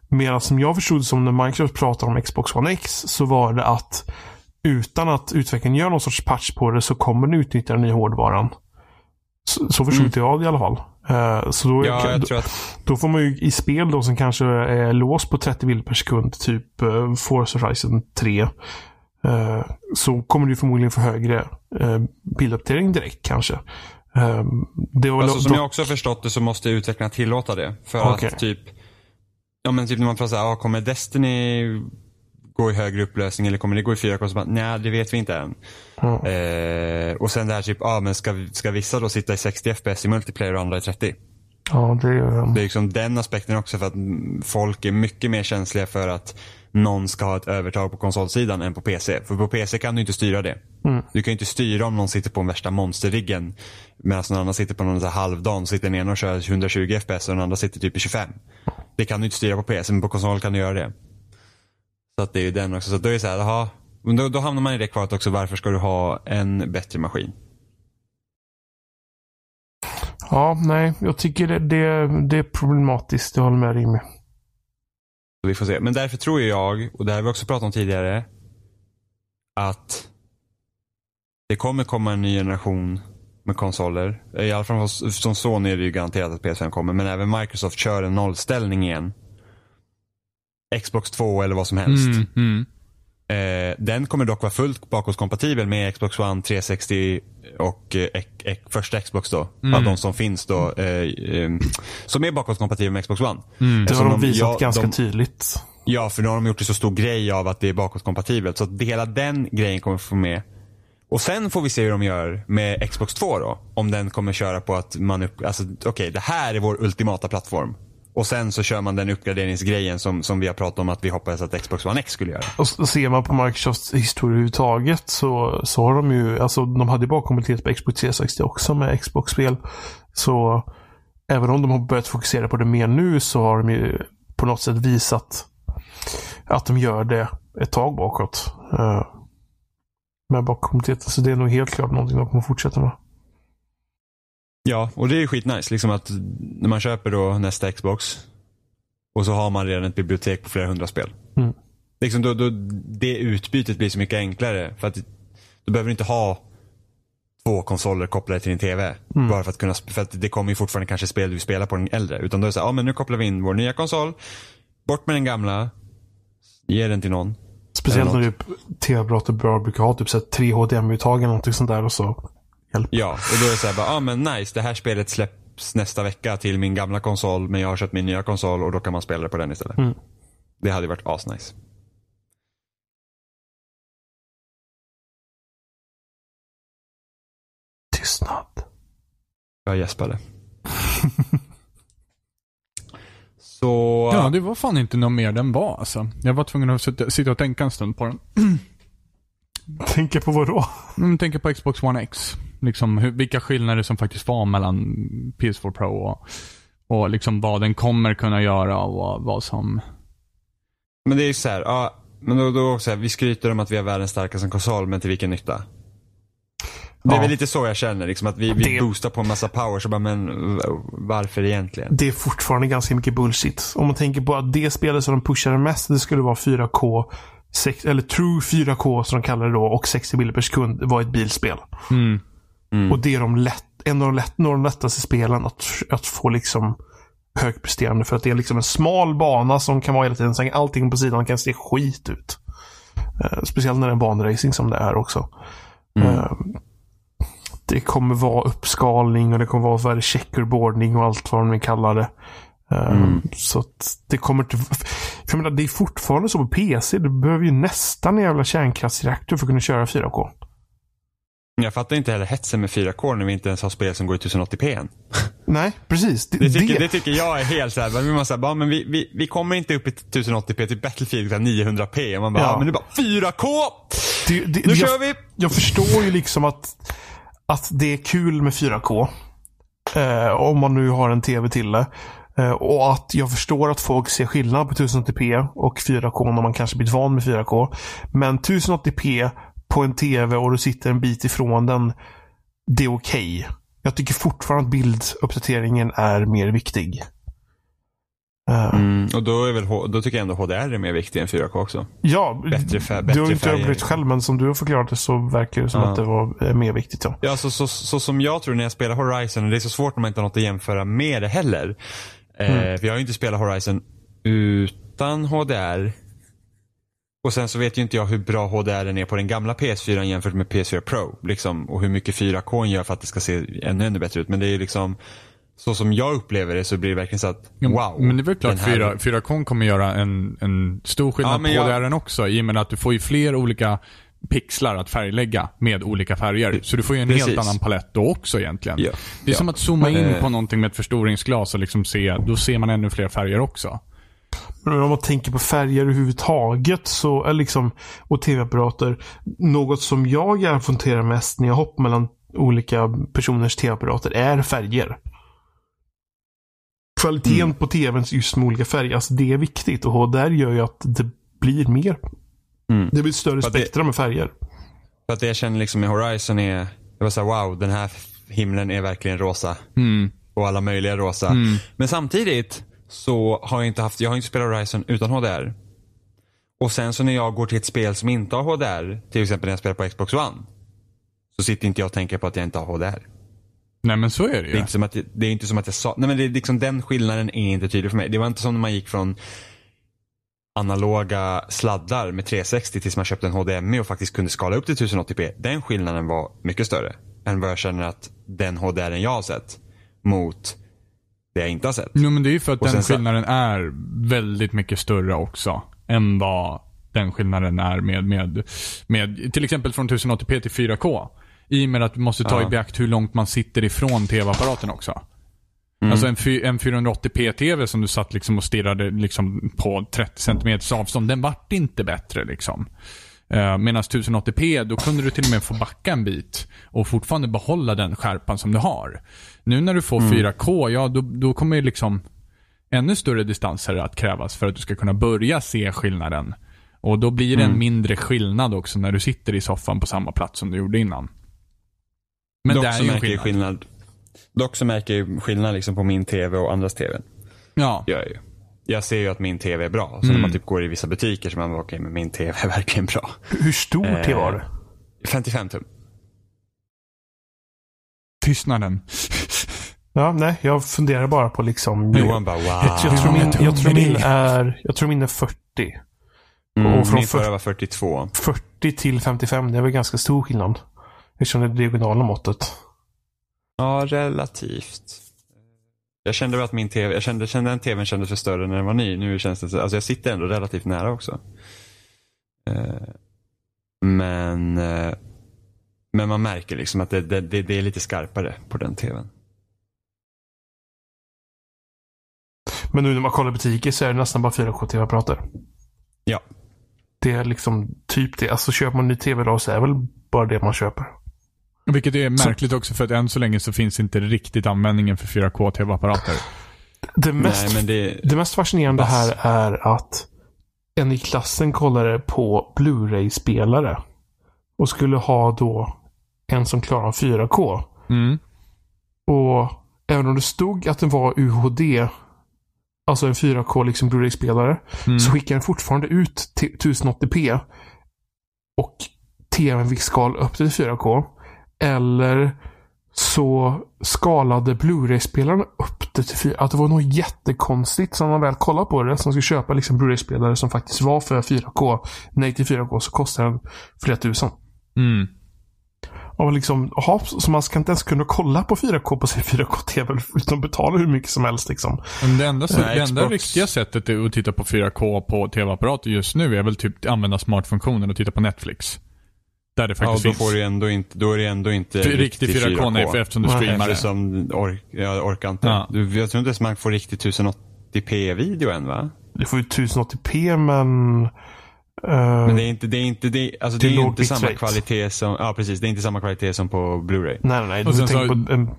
[SPEAKER 2] Medan som jag förstod som när Microsoft pratar om Xbox One X så var det att utan att utvecklaren gör någon sorts patch på det så kommer den utnyttja den nya hårdvaran. Så, så förstod jag det i alla fall. Eh, så då,
[SPEAKER 3] Mm. Ja, jag tror att
[SPEAKER 2] då får man ju i spel då som kanske är låst på 30 bild per sekund, typ uh, Forza Horizon 3. eh, så kommer du förmodligen få högre uh, bilduppdatering direkt kanske. Det var väl
[SPEAKER 3] Alltså, som jag också har förstått det så måste utvecklarna tillåta det. För
[SPEAKER 2] Okej.
[SPEAKER 3] att typ, ja men typ när man pratar såhär, ah, kommer Destiny gå i högre upplösning eller kommer det gå i 4K? Så bara, Nej, det vet vi inte än.
[SPEAKER 2] Ja.
[SPEAKER 3] Eh, och sen det här typ, ah, men ska, ska vissa då sitta i 60 FPS i multiplayer och andra i 30?
[SPEAKER 2] Ja, det är...
[SPEAKER 3] Det är liksom den aspekten också för att mm, folk är mycket mer känsliga för att någon ska ha ett övertag på konsolsidan än på PC. För på PC kan du inte styra det.
[SPEAKER 2] Mm.
[SPEAKER 3] Du kan inte styra om någon sitter på den värsta monsterriggen medan någon annan sitter på någon så halvdan. Sitter den ena och kör 120 FPS och den andra sitter typ i 25. Det kan du inte styra på PC men på konsol kan du göra det. Så att det är ju den också. Så då är det så här, men då, då hamnar man i det kvalet också. Varför ska du ha en bättre maskin?
[SPEAKER 2] Ja, nej, jag tycker det, det, det är problematiskt. Jag håller med Rimmy.
[SPEAKER 3] Så vi får se. Men därför tror jag, och det har vi också pratat om tidigare, att det kommer komma en ny generation med konsoler. I alla fall som Sony är det ju garanterat att PS5 kommer, men även Microsoft kör en nollställning igen. Xbox 2 eller vad som helst.
[SPEAKER 1] Mm, mm.
[SPEAKER 3] Eh, den kommer dock vara fullt bakåtkompatibel med Xbox One 360 och eh, ek- ek- första Xbox då. Av de som finns då. Eh, eh, som är bakåtkompatibel med Xbox One.
[SPEAKER 2] Det har de visat
[SPEAKER 3] ja,
[SPEAKER 2] ganska
[SPEAKER 3] de-
[SPEAKER 2] tydligt.
[SPEAKER 3] Ja, för nu har de gjort det så stor grej av att det är bakåtkompatibelt. Så att hela den grejen kommer få med. Och sen får vi se hur de gör med Xbox 2 då. Om den kommer köra på att man upp, alltså okej, det här är vår ultimata plattform. Och sen så kör man den uppgraderingsgrejen som, som vi har pratat om att vi hoppades att Xbox One X skulle göra.
[SPEAKER 2] Och ser man på Microsofts historia överhuvudtaget så, så har de ju, alltså de hade ju bakkompatibilitet på Xbox 360 också med Xbox-spel. Så även om de har börjat fokusera på det mer nu så har de ju på något sätt visat att de gör det ett tag bakåt. Eh, med bakkompatibilitet. Så det är nog helt klart någonting de kommer fortsätta med.
[SPEAKER 3] Ja, och det är ju skitnice. Liksom att när man köper då nästa Xbox och så har man redan ett bibliotek på flera hundra spel.
[SPEAKER 2] Mm.
[SPEAKER 3] Liksom då, då, det utbytet blir så mycket enklare. För att du behöver inte ha två konsoler kopplade till din TV.
[SPEAKER 2] Mm.
[SPEAKER 3] Bara för att kunna, för att det kommer ju fortfarande kanske spel du spelar på den äldre. Utan då är det så här, ja men nu kopplar vi in vår nya konsol. Bort med den gamla. Ge den till någon.
[SPEAKER 2] Speciellt när tv-apparater bra brukar ha typ 3 HDMI-uttag eller något sånt där och så. Hjälp.
[SPEAKER 3] Ja, och då är det såhär, ja ah, men nice, det här spelet släpps nästa vecka till min gamla konsol, men jag har köpt min nya konsol och då kan man spela det på den istället.
[SPEAKER 2] Mm.
[SPEAKER 3] Det hade varit asnice.
[SPEAKER 2] Tystnad.
[SPEAKER 3] Jag gäspade. Så...
[SPEAKER 1] Ja, det var fan inte något mer den var alltså. Jag var tvungen att sitta, sitta och tänka en stund på den.
[SPEAKER 2] Tänker på vad då?
[SPEAKER 1] Mm, tänker på Xbox One X. Liksom hur, vilka skillnader som faktiskt var mellan PS4 Pro och, och liksom vad den kommer kunna göra och vad, vad som...
[SPEAKER 3] Men det är ju så här, ja, men då, då så här, vi skryter om att vi har världens starkaste konsol, men till vilken nytta? Det är väl lite så jag känner, liksom, att vi, vi
[SPEAKER 2] Det-
[SPEAKER 3] boostar på en massa power, så bara, men varför egentligen?
[SPEAKER 2] Det är fortfarande ganska mycket bullshit. Om man tänker på att det spelet som de pushade mest, det skulle vara 4K, sex, eller True 4K som de kallar det då, och 60 bilder per sekund var ett bilspel.
[SPEAKER 1] Mm.
[SPEAKER 3] Mm.
[SPEAKER 2] Och det är de lätt, en av de, lätt, de lättaste spelen att, att få liksom högpresterande. För att det är liksom en smal bana som kan vara hela tiden. Sen allting på sidan kan se skit ut. Eh, speciellt när det är banracing som det är också. Eh, det kommer vara uppskalning och det kommer vara vad checkerboarding och allt vad de nu kallar det. Eh, Så att det kommer inte... För jag menar, det är fortfarande så på PC. Du behöver ju nästan en jävla kärnkraftsreaktor för att kunna köra 4K.
[SPEAKER 3] Jag fattar inte heller hetsen med 4K när vi inte ens har spel som går i 1080p än.
[SPEAKER 2] Nej, precis. Det,
[SPEAKER 3] Det tycker,
[SPEAKER 2] det-
[SPEAKER 3] det tycker jag är helt såhär, vi, måste bara, men vi, vi, vi kommer inte upp i 1080p till Battlefield 900p. Och man bara,
[SPEAKER 2] Ja.
[SPEAKER 3] men det är bara 4K!
[SPEAKER 2] Det, det,
[SPEAKER 3] Nu
[SPEAKER 2] jag,
[SPEAKER 3] kör vi!
[SPEAKER 2] jag förstår ju liksom att, att det är kul med 4K. Eh, om man nu har en tv till det. Eh, och att jag förstår att folk ser skillnad på 1080p och 4K när man kanske blivit van med 4K. Men 1080p på en tv och du sitter en bit ifrån den. Det är okej. Jag tycker fortfarande att bilduppdateringen är mer viktig. Eh,
[SPEAKER 3] Mm, och då, är väl, då tycker jag ändå HDR är mer viktig än 4K också.
[SPEAKER 2] Ja,
[SPEAKER 3] Bättre fär-
[SPEAKER 2] du har
[SPEAKER 3] bättre
[SPEAKER 2] inte överblitt själv men som du har förklarat det så verkar det som
[SPEAKER 3] Ja.
[SPEAKER 2] att det var eh, mer viktigt. Ja.
[SPEAKER 3] Ja, så, så, så som jag tror när jag spelar Horizon, och det är så svårt när man inte har något att jämföra med det heller. Eh, för jag har ju inte spelat Horizon utan HDR. Och sen så vet ju inte jag hur bra HDR är på den gamla PS4 jämfört med PS4 Pro. Liksom, och hur mycket 4K gör för att det ska se ännu, ännu bättre ut. Men det är liksom, så som jag upplever det så blir det verkligen så att, wow.
[SPEAKER 1] Men det är väl klart
[SPEAKER 3] här-
[SPEAKER 1] 4, 4K kommer göra en, en stor skillnad
[SPEAKER 3] Ja,
[SPEAKER 1] på
[SPEAKER 3] jag-
[SPEAKER 1] det också. I och med att du får ju fler olika pixlar att färglägga med olika färger. Så du får ju en helt
[SPEAKER 3] Precis.
[SPEAKER 1] annan palett då också egentligen.
[SPEAKER 3] Ja.
[SPEAKER 1] Det är
[SPEAKER 3] Ja.
[SPEAKER 1] som att zooma in
[SPEAKER 3] Eh.
[SPEAKER 1] på någonting med ett förstoringsglas och liksom se, då ser man ännu fler färger också.
[SPEAKER 2] Men om man tänker på färger överhuvudtaget så är liksom, och tv-apparater. Något som jag erfarenterar mest när jag hoppar mellan olika personers tv-apparater är färger. Kvaliteten
[SPEAKER 3] Mm.
[SPEAKER 2] på tvn just med olika färger, alltså det är viktigt. Och där gör ju att det blir mer.
[SPEAKER 3] Mm.
[SPEAKER 2] Det blir ett större
[SPEAKER 3] För
[SPEAKER 2] spektra med färger.
[SPEAKER 3] För att det jag känner liksom med Horizon är, jag var såhär wow, den här himlen är verkligen rosa.
[SPEAKER 1] Mm.
[SPEAKER 3] och alla möjliga rosa.
[SPEAKER 1] Mm.
[SPEAKER 3] Men samtidigt så har jag inte haft, jag har inte spelat Horizon utan HDR. Och sen så när jag går till ett spel som inte har HDR, till exempel när jag spelar på Xbox One. Så sitter inte jag och tänker på att jag inte har HDR.
[SPEAKER 1] Nej men så är det
[SPEAKER 3] Det är
[SPEAKER 1] ju.
[SPEAKER 3] inte som att, jag- det är inte som att jag sa, nej men det är liksom den skillnaden är inte tydlig för mig. Det var inte som när man gick från analoga sladdar med 360 tills man köpte en HDMI och faktiskt kunde skala upp till 1080p. Den skillnaden var mycket större än vad jag känner att den HDR jag har sett mot det jag inte har sett.
[SPEAKER 1] Jo men det är ju för att
[SPEAKER 3] Och
[SPEAKER 1] den
[SPEAKER 3] sen så-
[SPEAKER 1] skillnaden är väldigt mycket större också. Än vad den skillnaden är med, med, med till exempel från 1080p till 4K. I och med att du måste ta
[SPEAKER 3] Ja.
[SPEAKER 1] i beakt hur långt man sitter ifrån tv-apparaten också.
[SPEAKER 3] Mm.
[SPEAKER 1] Alltså en, en 480p-tv som du satt liksom och stirrade liksom på 30 cm avstånd, den vart inte bättre liksom. Uh, Medan 1080p, då kunde du till och med få backa en bit och fortfarande behålla den skärpan som du har. Nu när du får 4K, ja då, då kommer ju liksom ännu större distanser att krävas för att du ska kunna börja se skillnaden. Och då blir det en mindre skillnad också när du sitter i soffan på samma plats som du gjorde innan. Men
[SPEAKER 3] Dock
[SPEAKER 1] det är
[SPEAKER 3] så
[SPEAKER 1] ju
[SPEAKER 3] märker
[SPEAKER 1] skillnad.
[SPEAKER 3] skillnad. Dock så märker jag skillnad liksom på min tv och andras tv.
[SPEAKER 1] Ja.
[SPEAKER 3] Gör jag ju. Jag ser ju att min tv är bra. Så
[SPEAKER 1] Mm.
[SPEAKER 3] när man typ går i vissa butiker så man bara, okej men min tv är verkligen bra.
[SPEAKER 2] Hur stor
[SPEAKER 3] Eh,
[SPEAKER 2] tv var det?
[SPEAKER 3] 55 tum.
[SPEAKER 1] Tystnaden.
[SPEAKER 2] Ja, nej, jag funderar bara på liksom...
[SPEAKER 3] Johan bara wow.
[SPEAKER 2] Jag, jag, tror min, jag tror min är, jag tror min är 40.
[SPEAKER 3] Mm,
[SPEAKER 2] och från
[SPEAKER 3] min förra
[SPEAKER 2] 40
[SPEAKER 3] var 42.
[SPEAKER 2] 40 till 55, det är väl ganska stor skillnad. Det är det diagonala måttet.
[SPEAKER 3] Ja, relativt. Jag kände att min tv, jag kände, kände den tvn kändes för större när den var ny. Nu känns det så, alltså jag sitter ändå relativt nära också. Eh, men, eh, Men man märker liksom att det, det, det, är lite skarpare på den tvn.
[SPEAKER 2] Men nu när man kollar butiker så är det nästan bara 4K-tv-apparater.
[SPEAKER 3] Ja.
[SPEAKER 2] Det är liksom typ det. Alltså köper man en ny tv idag så är det väl bara det man köper.
[SPEAKER 1] Vilket är märkligt också för att än så länge så finns inte riktigt användningen för 4K tv-apparater.
[SPEAKER 2] Det mest,
[SPEAKER 3] Nej, men det,
[SPEAKER 2] det mest fascinerande här är att en i klassen kollade på Blu-ray-spelare. Och skulle ha då en som klarar 4K.
[SPEAKER 1] Mm.
[SPEAKER 2] Och även om det stod att den var UHD, alltså en 4K liksom Blu-ray-spelare,
[SPEAKER 1] Mm.
[SPEAKER 2] så skickar den fortfarande ut till 1080p. Och tvn fick skal upp till 4K. Eller så skalade Blu-ray-spelaren upp det till 4 Att det var något jättekonstigt som man väl kollar på det. Som ska köpa liksom Blu-ray-spelare som faktiskt var för 4K. Nej till 4K så kostar den flera tusen.
[SPEAKER 1] Mm.
[SPEAKER 2] Och liksom, aha, så man ska inte ens kunna kolla på 4K på sin 4K-TV utan betala hur mycket som helst liksom.
[SPEAKER 1] Men det enda,
[SPEAKER 3] Nej,
[SPEAKER 1] det enda
[SPEAKER 3] Xbox-
[SPEAKER 1] riktiga sättet att titta på 4K på tv-apparater just nu är väl typ att använda smartfunktionen och titta på Netflix. Där det
[SPEAKER 3] ja,
[SPEAKER 1] faktiskt
[SPEAKER 3] då,
[SPEAKER 1] finns.
[SPEAKER 3] får du ändå inte, då är det ändå inte
[SPEAKER 1] För riktig 4K, nej, för eftersom du streamar det.
[SPEAKER 3] Eftersom ork, jag orkar inte.
[SPEAKER 1] Ja.
[SPEAKER 3] Du, jag tror inte ens man får riktigt 1080p-video än va?
[SPEAKER 2] Du får ju 1080p men... eh,
[SPEAKER 3] Men det är inte, det är inte, det, alltså
[SPEAKER 2] Det är
[SPEAKER 3] inte samma
[SPEAKER 2] bitrate.
[SPEAKER 3] kvalitet som, ja precis, det är inte samma kvalitet som på Blu-ray.
[SPEAKER 2] Nej, nej, nej.
[SPEAKER 1] Och
[SPEAKER 2] Du tänker
[SPEAKER 1] så-
[SPEAKER 2] på en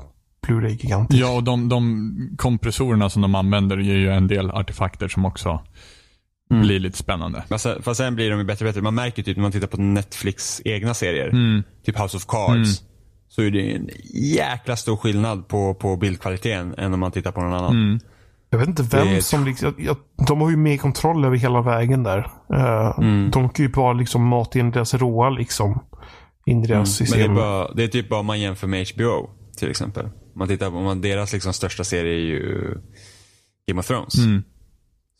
[SPEAKER 2] Blu-ray-gigant.
[SPEAKER 1] Ja, och de, de kompressorerna som de använder ger ju en del artefakter som också
[SPEAKER 3] Mm.
[SPEAKER 1] blir lite spännande.
[SPEAKER 3] Fast sen, fast sen blir de ju bättre och bättre. Man märker typ när man tittar på Netflix egna serier,
[SPEAKER 1] Mm.
[SPEAKER 3] typ House of Cards, så är det en jäkla stor skillnad på, på bildkvaliteten än om man tittar på någon annan.
[SPEAKER 1] Mm.
[SPEAKER 2] Jag vet inte vem
[SPEAKER 3] Det är-
[SPEAKER 2] som liksom... Jag, de har ju mer kontroll över hela vägen där.
[SPEAKER 3] Mm.
[SPEAKER 2] De kan ju bara liksom mata in deras råa liksom. In i deras
[SPEAKER 3] Men det
[SPEAKER 2] system.
[SPEAKER 3] är, bara, det är typ bara om man jämför med HBO till exempel. Man tittar på, om man, deras liksom största serie är ju Game of Thrones.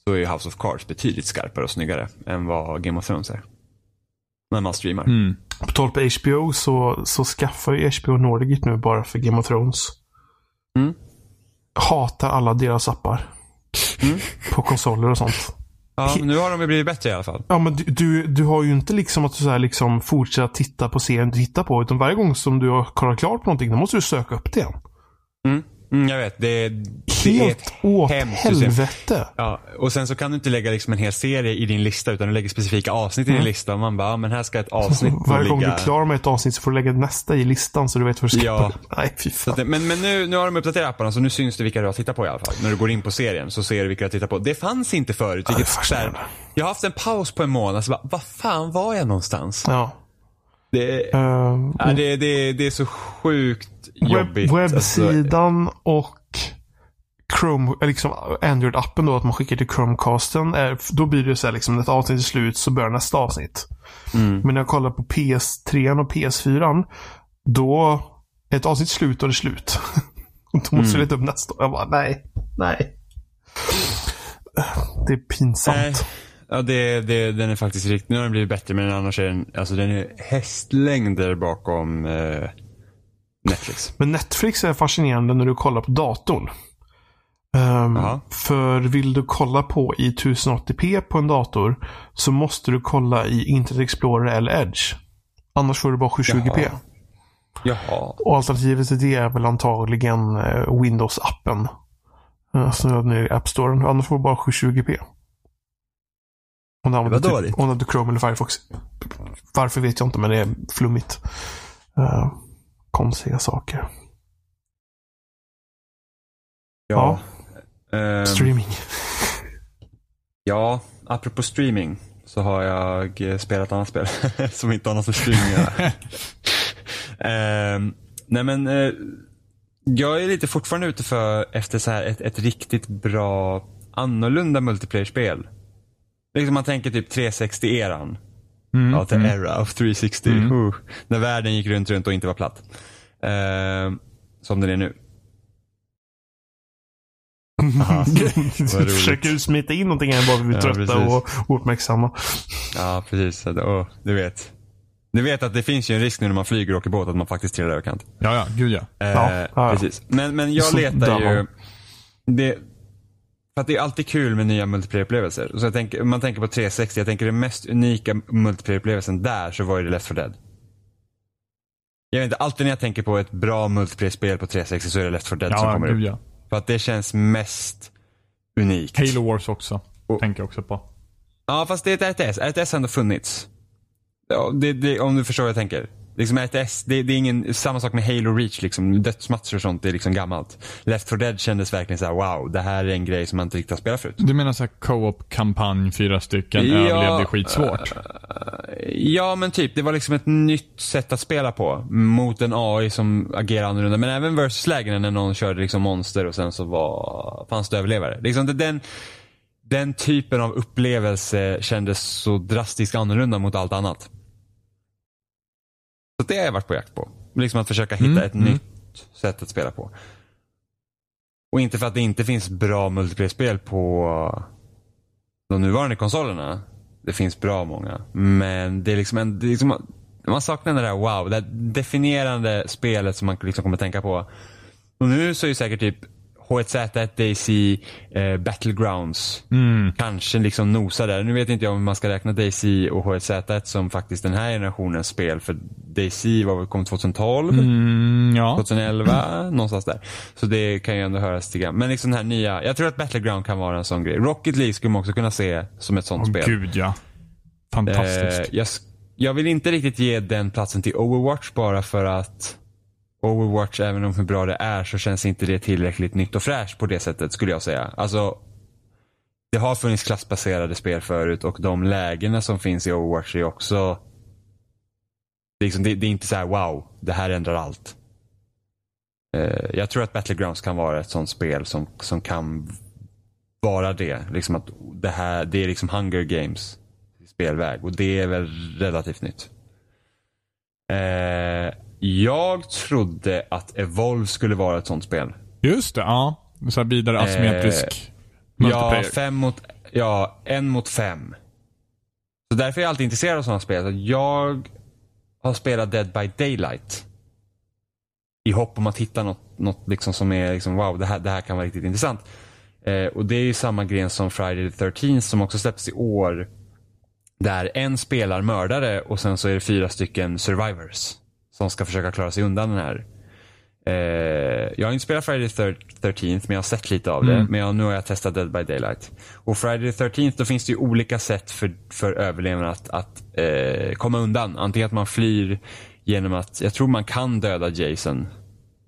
[SPEAKER 3] Så är House of Cards betydligt skarpare och snyggare än vad Game of Thrones är. När man streamar.
[SPEAKER 1] Mm.
[SPEAKER 2] På tal på HBO så, så skaffar ju HBO Nordic nu bara för Game of Thrones.
[SPEAKER 3] Mm.
[SPEAKER 2] Hatar alla deras appar.
[SPEAKER 3] Mm.
[SPEAKER 2] På konsoler och sånt.
[SPEAKER 3] Ja, nu har de ju blivit bättre i alla fall.
[SPEAKER 2] Ja, men du, du, du har ju inte liksom att så här liksom fortsätta titta på serien du tittar på. Utan varje gång som du har kollat klart på någonting, då måste du söka upp det igen.
[SPEAKER 3] Mm. Mm, jag vet. Det, det är
[SPEAKER 2] Helt åt
[SPEAKER 3] hemskt system.
[SPEAKER 2] helvete.
[SPEAKER 3] Ja, och sen så kan du inte lägga liksom en hel serie i din lista utan du lägger specifika avsnitt i din lista. Och man bara, ja, men här ska ett avsnitt få
[SPEAKER 2] Varje gång du
[SPEAKER 3] ligga.
[SPEAKER 2] är klar med ett avsnitt så får du lägga nästa i listan så du vet vad du ska
[SPEAKER 3] Ja.
[SPEAKER 2] Nej, fy
[SPEAKER 3] Så
[SPEAKER 2] fan.
[SPEAKER 3] det, men men nu, nu har de uppdaterat apparna så nu syns det vilka du har tittat på i alla fall. När du går in på serien så ser du vilka du har tittat på. Det fanns inte förut.
[SPEAKER 2] det är
[SPEAKER 3] Vilket, så
[SPEAKER 2] fascinerande.
[SPEAKER 3] här, jag har haft en paus på en månad så bara, vad fan var jag någonstans?
[SPEAKER 2] Ja.
[SPEAKER 3] Det,
[SPEAKER 2] Uh,
[SPEAKER 3] ja, det, det, det är så sjukt jobbigt.
[SPEAKER 2] webb,
[SPEAKER 3] Alltså,
[SPEAKER 2] webbsidan och Chrome, eller liksom Android-appen då, att man skickar till Chromecasten. Är, då blir det så här liksom, ett avsnitt är slut så börjar nästa avsnitt.
[SPEAKER 3] mm.
[SPEAKER 2] Men när jag kollar på PS3 och PS4, då är ett avsnitt slut och det är slut. Och då måste jag leta upp nästa. Jag bara, nej, nej. Det är pinsamt.
[SPEAKER 3] Nej. Ja, det, det, den är faktiskt riktigt, nu har den blivit bättre men annars är den, alltså den är hästlängder bakom eh, Netflix.
[SPEAKER 2] Men Netflix är fascinerande när du kollar på datorn.
[SPEAKER 3] Jaha.
[SPEAKER 2] för vill du kolla på i 1080p på en dator så måste du kolla i Internet Explorer eller Edge. Annars får du bara 720p.
[SPEAKER 3] Jaha. Jaha.
[SPEAKER 2] Och alternativet till det är väl antagligen eh, Windows-appen. Är nu App Store. Annars får du bara 720p. Använder,
[SPEAKER 3] Det var
[SPEAKER 2] typ,
[SPEAKER 3] dåligt.
[SPEAKER 2] du använder Chrome eller Firefox. Varför vet jag inte, men det är flummigt. Uh, konstiga saker.
[SPEAKER 3] Ja. Ehm,
[SPEAKER 2] Streaming.
[SPEAKER 3] ja, apropå streaming så har jag spelat ett annat spel som inte har något med streaming att göra. Ehm, nej men, eh, jag är lite fortfarande ute för efter så här ett, ett riktigt bra annorlunda multiplayer-spel. Liksom man tänker typ 360-eran.
[SPEAKER 1] Mm.
[SPEAKER 3] Ja, the era of 360.
[SPEAKER 1] Mm.
[SPEAKER 3] Uh, när världen gick runt, runt och inte var platt. Ehm, som den är nu. Aha,
[SPEAKER 2] du försöker smita in någonting här bara för vi är
[SPEAKER 3] Ja,
[SPEAKER 2] trötta
[SPEAKER 3] precis.
[SPEAKER 2] och uppmärksamma.
[SPEAKER 3] Ja, precis. Åh, du vet. Du vet att det finns ju en risk nu när man flyger och åker båt att man faktiskt trillar över kant.
[SPEAKER 1] Ja, ja. Gud ja.
[SPEAKER 3] Eh,
[SPEAKER 2] Ja, ja.
[SPEAKER 3] Precis. Men, men jag letar ju... Det, för att det är alltid kul med nya multiplayer-upplevelser. Så jag tänker, man tänker på 360, jag tänker den mest unika multiplayer-upplevelsen där så var det Left 4 Dead. Jag vet inte, alltid när jag tänker på ett bra multiplayer-spel på 360 så är det Left 4 Dead som
[SPEAKER 1] Ja,
[SPEAKER 3] kommer
[SPEAKER 1] gud
[SPEAKER 3] upp.
[SPEAKER 1] ja.
[SPEAKER 3] För att det känns mest unikt.
[SPEAKER 1] Halo Wars också.
[SPEAKER 3] Och-
[SPEAKER 1] Tänker jag också på.
[SPEAKER 3] Ja, fast det är ett RTS. RTS har ändå funnits. Ja, det, det, om du förstår vad jag tänker. Liksom RTS, det, det är ingen, samma sak med Halo Reach liksom. Dödsmatcher och sånt, det är liksom gammalt. Left 4 Dead kändes verkligen så här: wow, det här är en grej som man inte riktigt har spelat förut.
[SPEAKER 1] Du menar såhär co-op-kampanj, fyra stycken,
[SPEAKER 3] Ja,
[SPEAKER 1] överlevde skitsvårt?
[SPEAKER 3] Ja, men typ. Det var liksom ett nytt sätt att spela på. Mot en AI som agerar annorlunda. Men även versus-lägena när någon körde liksom monster och sen så var, fanns det överlevare. Liksom den, den typen av upplevelse kändes så drastiskt annorlunda mot allt annat. Så det har jag varit på jakt på. Liksom att försöka hitta
[SPEAKER 1] Mm,
[SPEAKER 3] ett
[SPEAKER 1] mm.
[SPEAKER 3] nytt sätt att spela på. Och inte för att det inte finns bra multiplayer-spel på de nuvarande konsolerna. Det finns bra många. Men det är liksom, en, det är liksom man saknar det där wow, det där definierande spelet som man liksom kommer tänka på. Och nu så är ju säkert typ H1Z1, DayZ, eh, Battlegrounds
[SPEAKER 1] Mm.
[SPEAKER 3] kanske liksom nosar där. Nu vet inte jag om man ska räkna DayZ och H1Z1 som faktiskt den här generationens spel. För DayZ var väl kom 2012?
[SPEAKER 1] Mm, ja.
[SPEAKER 3] 2011, någonstans där. Så det kan ju ändå höras till grann. Men liksom den här nya, jag tror att Battleground kan vara en sån grej. Rocket League skulle man också kunna se som ett sånt
[SPEAKER 1] Åh
[SPEAKER 3] spel.
[SPEAKER 1] gud ja. Fantastiskt.
[SPEAKER 3] Eh, jag, jag vill inte riktigt ge den platsen till Overwatch bara för att Overwatch, även om hur bra det är, så känns inte det tillräckligt nytt och fräscht på det sättet skulle jag säga. Alltså, det har funnits klassbaserade spel förut och de lägena som finns i Overwatch är också det är, liksom, det, det är inte så här wow, det här ändrar allt. Eh, jag tror att Battlegrounds kan vara ett sånt spel som, som kan vara det. Liksom att det, här, det är liksom Hunger Games spelväg och det är väl relativt nytt. Eh, jag trodde att Evolve skulle vara ett sånt spel.
[SPEAKER 1] Just det, ja. Så här vidare asymmetrisk
[SPEAKER 3] Ja,
[SPEAKER 1] multiplayer.
[SPEAKER 3] fem mot, ja, en mot fem. Så därför är jag alltid intresserad av sådana spel. Så Jag har spelat Dead by Daylight. I hopp om att hitta något, något liksom som är liksom, wow, det här, det här kan vara riktigt intressant. Eh, och det är ju samma gren som Friday the 13 som också släpps i år. Där en spelar mördare och sen så är det fyra stycken survivors. Som ska försöka klara sig undan den här. Eh, jag har inte spelat Friday the 13 men jag har sett lite av det.
[SPEAKER 1] Mm.
[SPEAKER 3] Men jag, nu har jag testat Dead by Daylight. Och Friday the 13 då finns det ju olika sätt för, för överlevaren att, att eh, komma undan. Antingen att man flyr genom att, jag tror man kan döda Jason.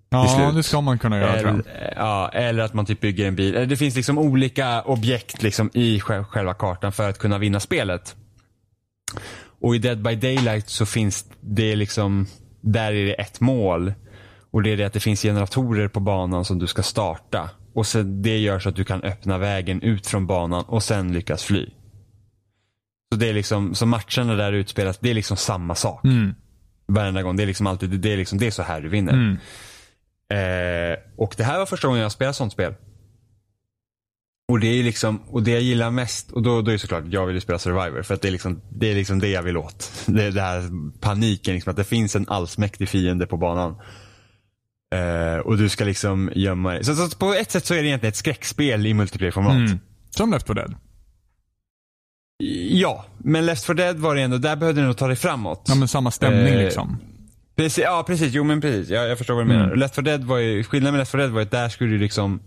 [SPEAKER 1] Ja,
[SPEAKER 3] slut.
[SPEAKER 1] det ska man kunna göra tror jag.
[SPEAKER 3] Eller, ja, eller att man typ bygger en bil. Eller Det finns liksom olika objekt liksom i sj- själva kartan för att kunna vinna spelet. Och i Dead by Daylight så finns det liksom, där är det ett mål. Och det är det att det finns generatorer på banan som du ska starta. Och sen, det gör så att du kan öppna vägen ut från banan och sen lyckas fly. Så det är liksom, så matcherna där utspelas, det är liksom samma sak.
[SPEAKER 1] Mm.
[SPEAKER 3] Varenda gång. Det är liksom alltid, det är liksom, det är så här du vinner.
[SPEAKER 1] Mm.
[SPEAKER 3] Eh, och det här var första gången jag spelade sånt spel. Och det är liksom, och det jag gillar mest, och då, då är det såklart jag vill ju spela Survivor för att det är liksom det, är liksom det jag vill åt. Det är det här paniken, liksom, att det finns en allsmäktig fiende på banan. Eh, och du ska liksom gömma dig. Så, så på ett sätt så är det egentligen ett skräckspel i multiplayer-format.
[SPEAKER 1] Mm. Som Left 4 Dead.
[SPEAKER 3] Ja, men Left 4 Dead var det ändå, där behövde du nog ta dig framåt.
[SPEAKER 1] Ja, men samma stämning
[SPEAKER 3] Eh,
[SPEAKER 1] liksom.
[SPEAKER 3] Precis, ja precis, jo men precis. Jag, jag förstår vad du
[SPEAKER 1] Mm.
[SPEAKER 3] menar. Left 4 Dead var ju, skillnaden med Left 4 Dead var ju att där skulle du liksom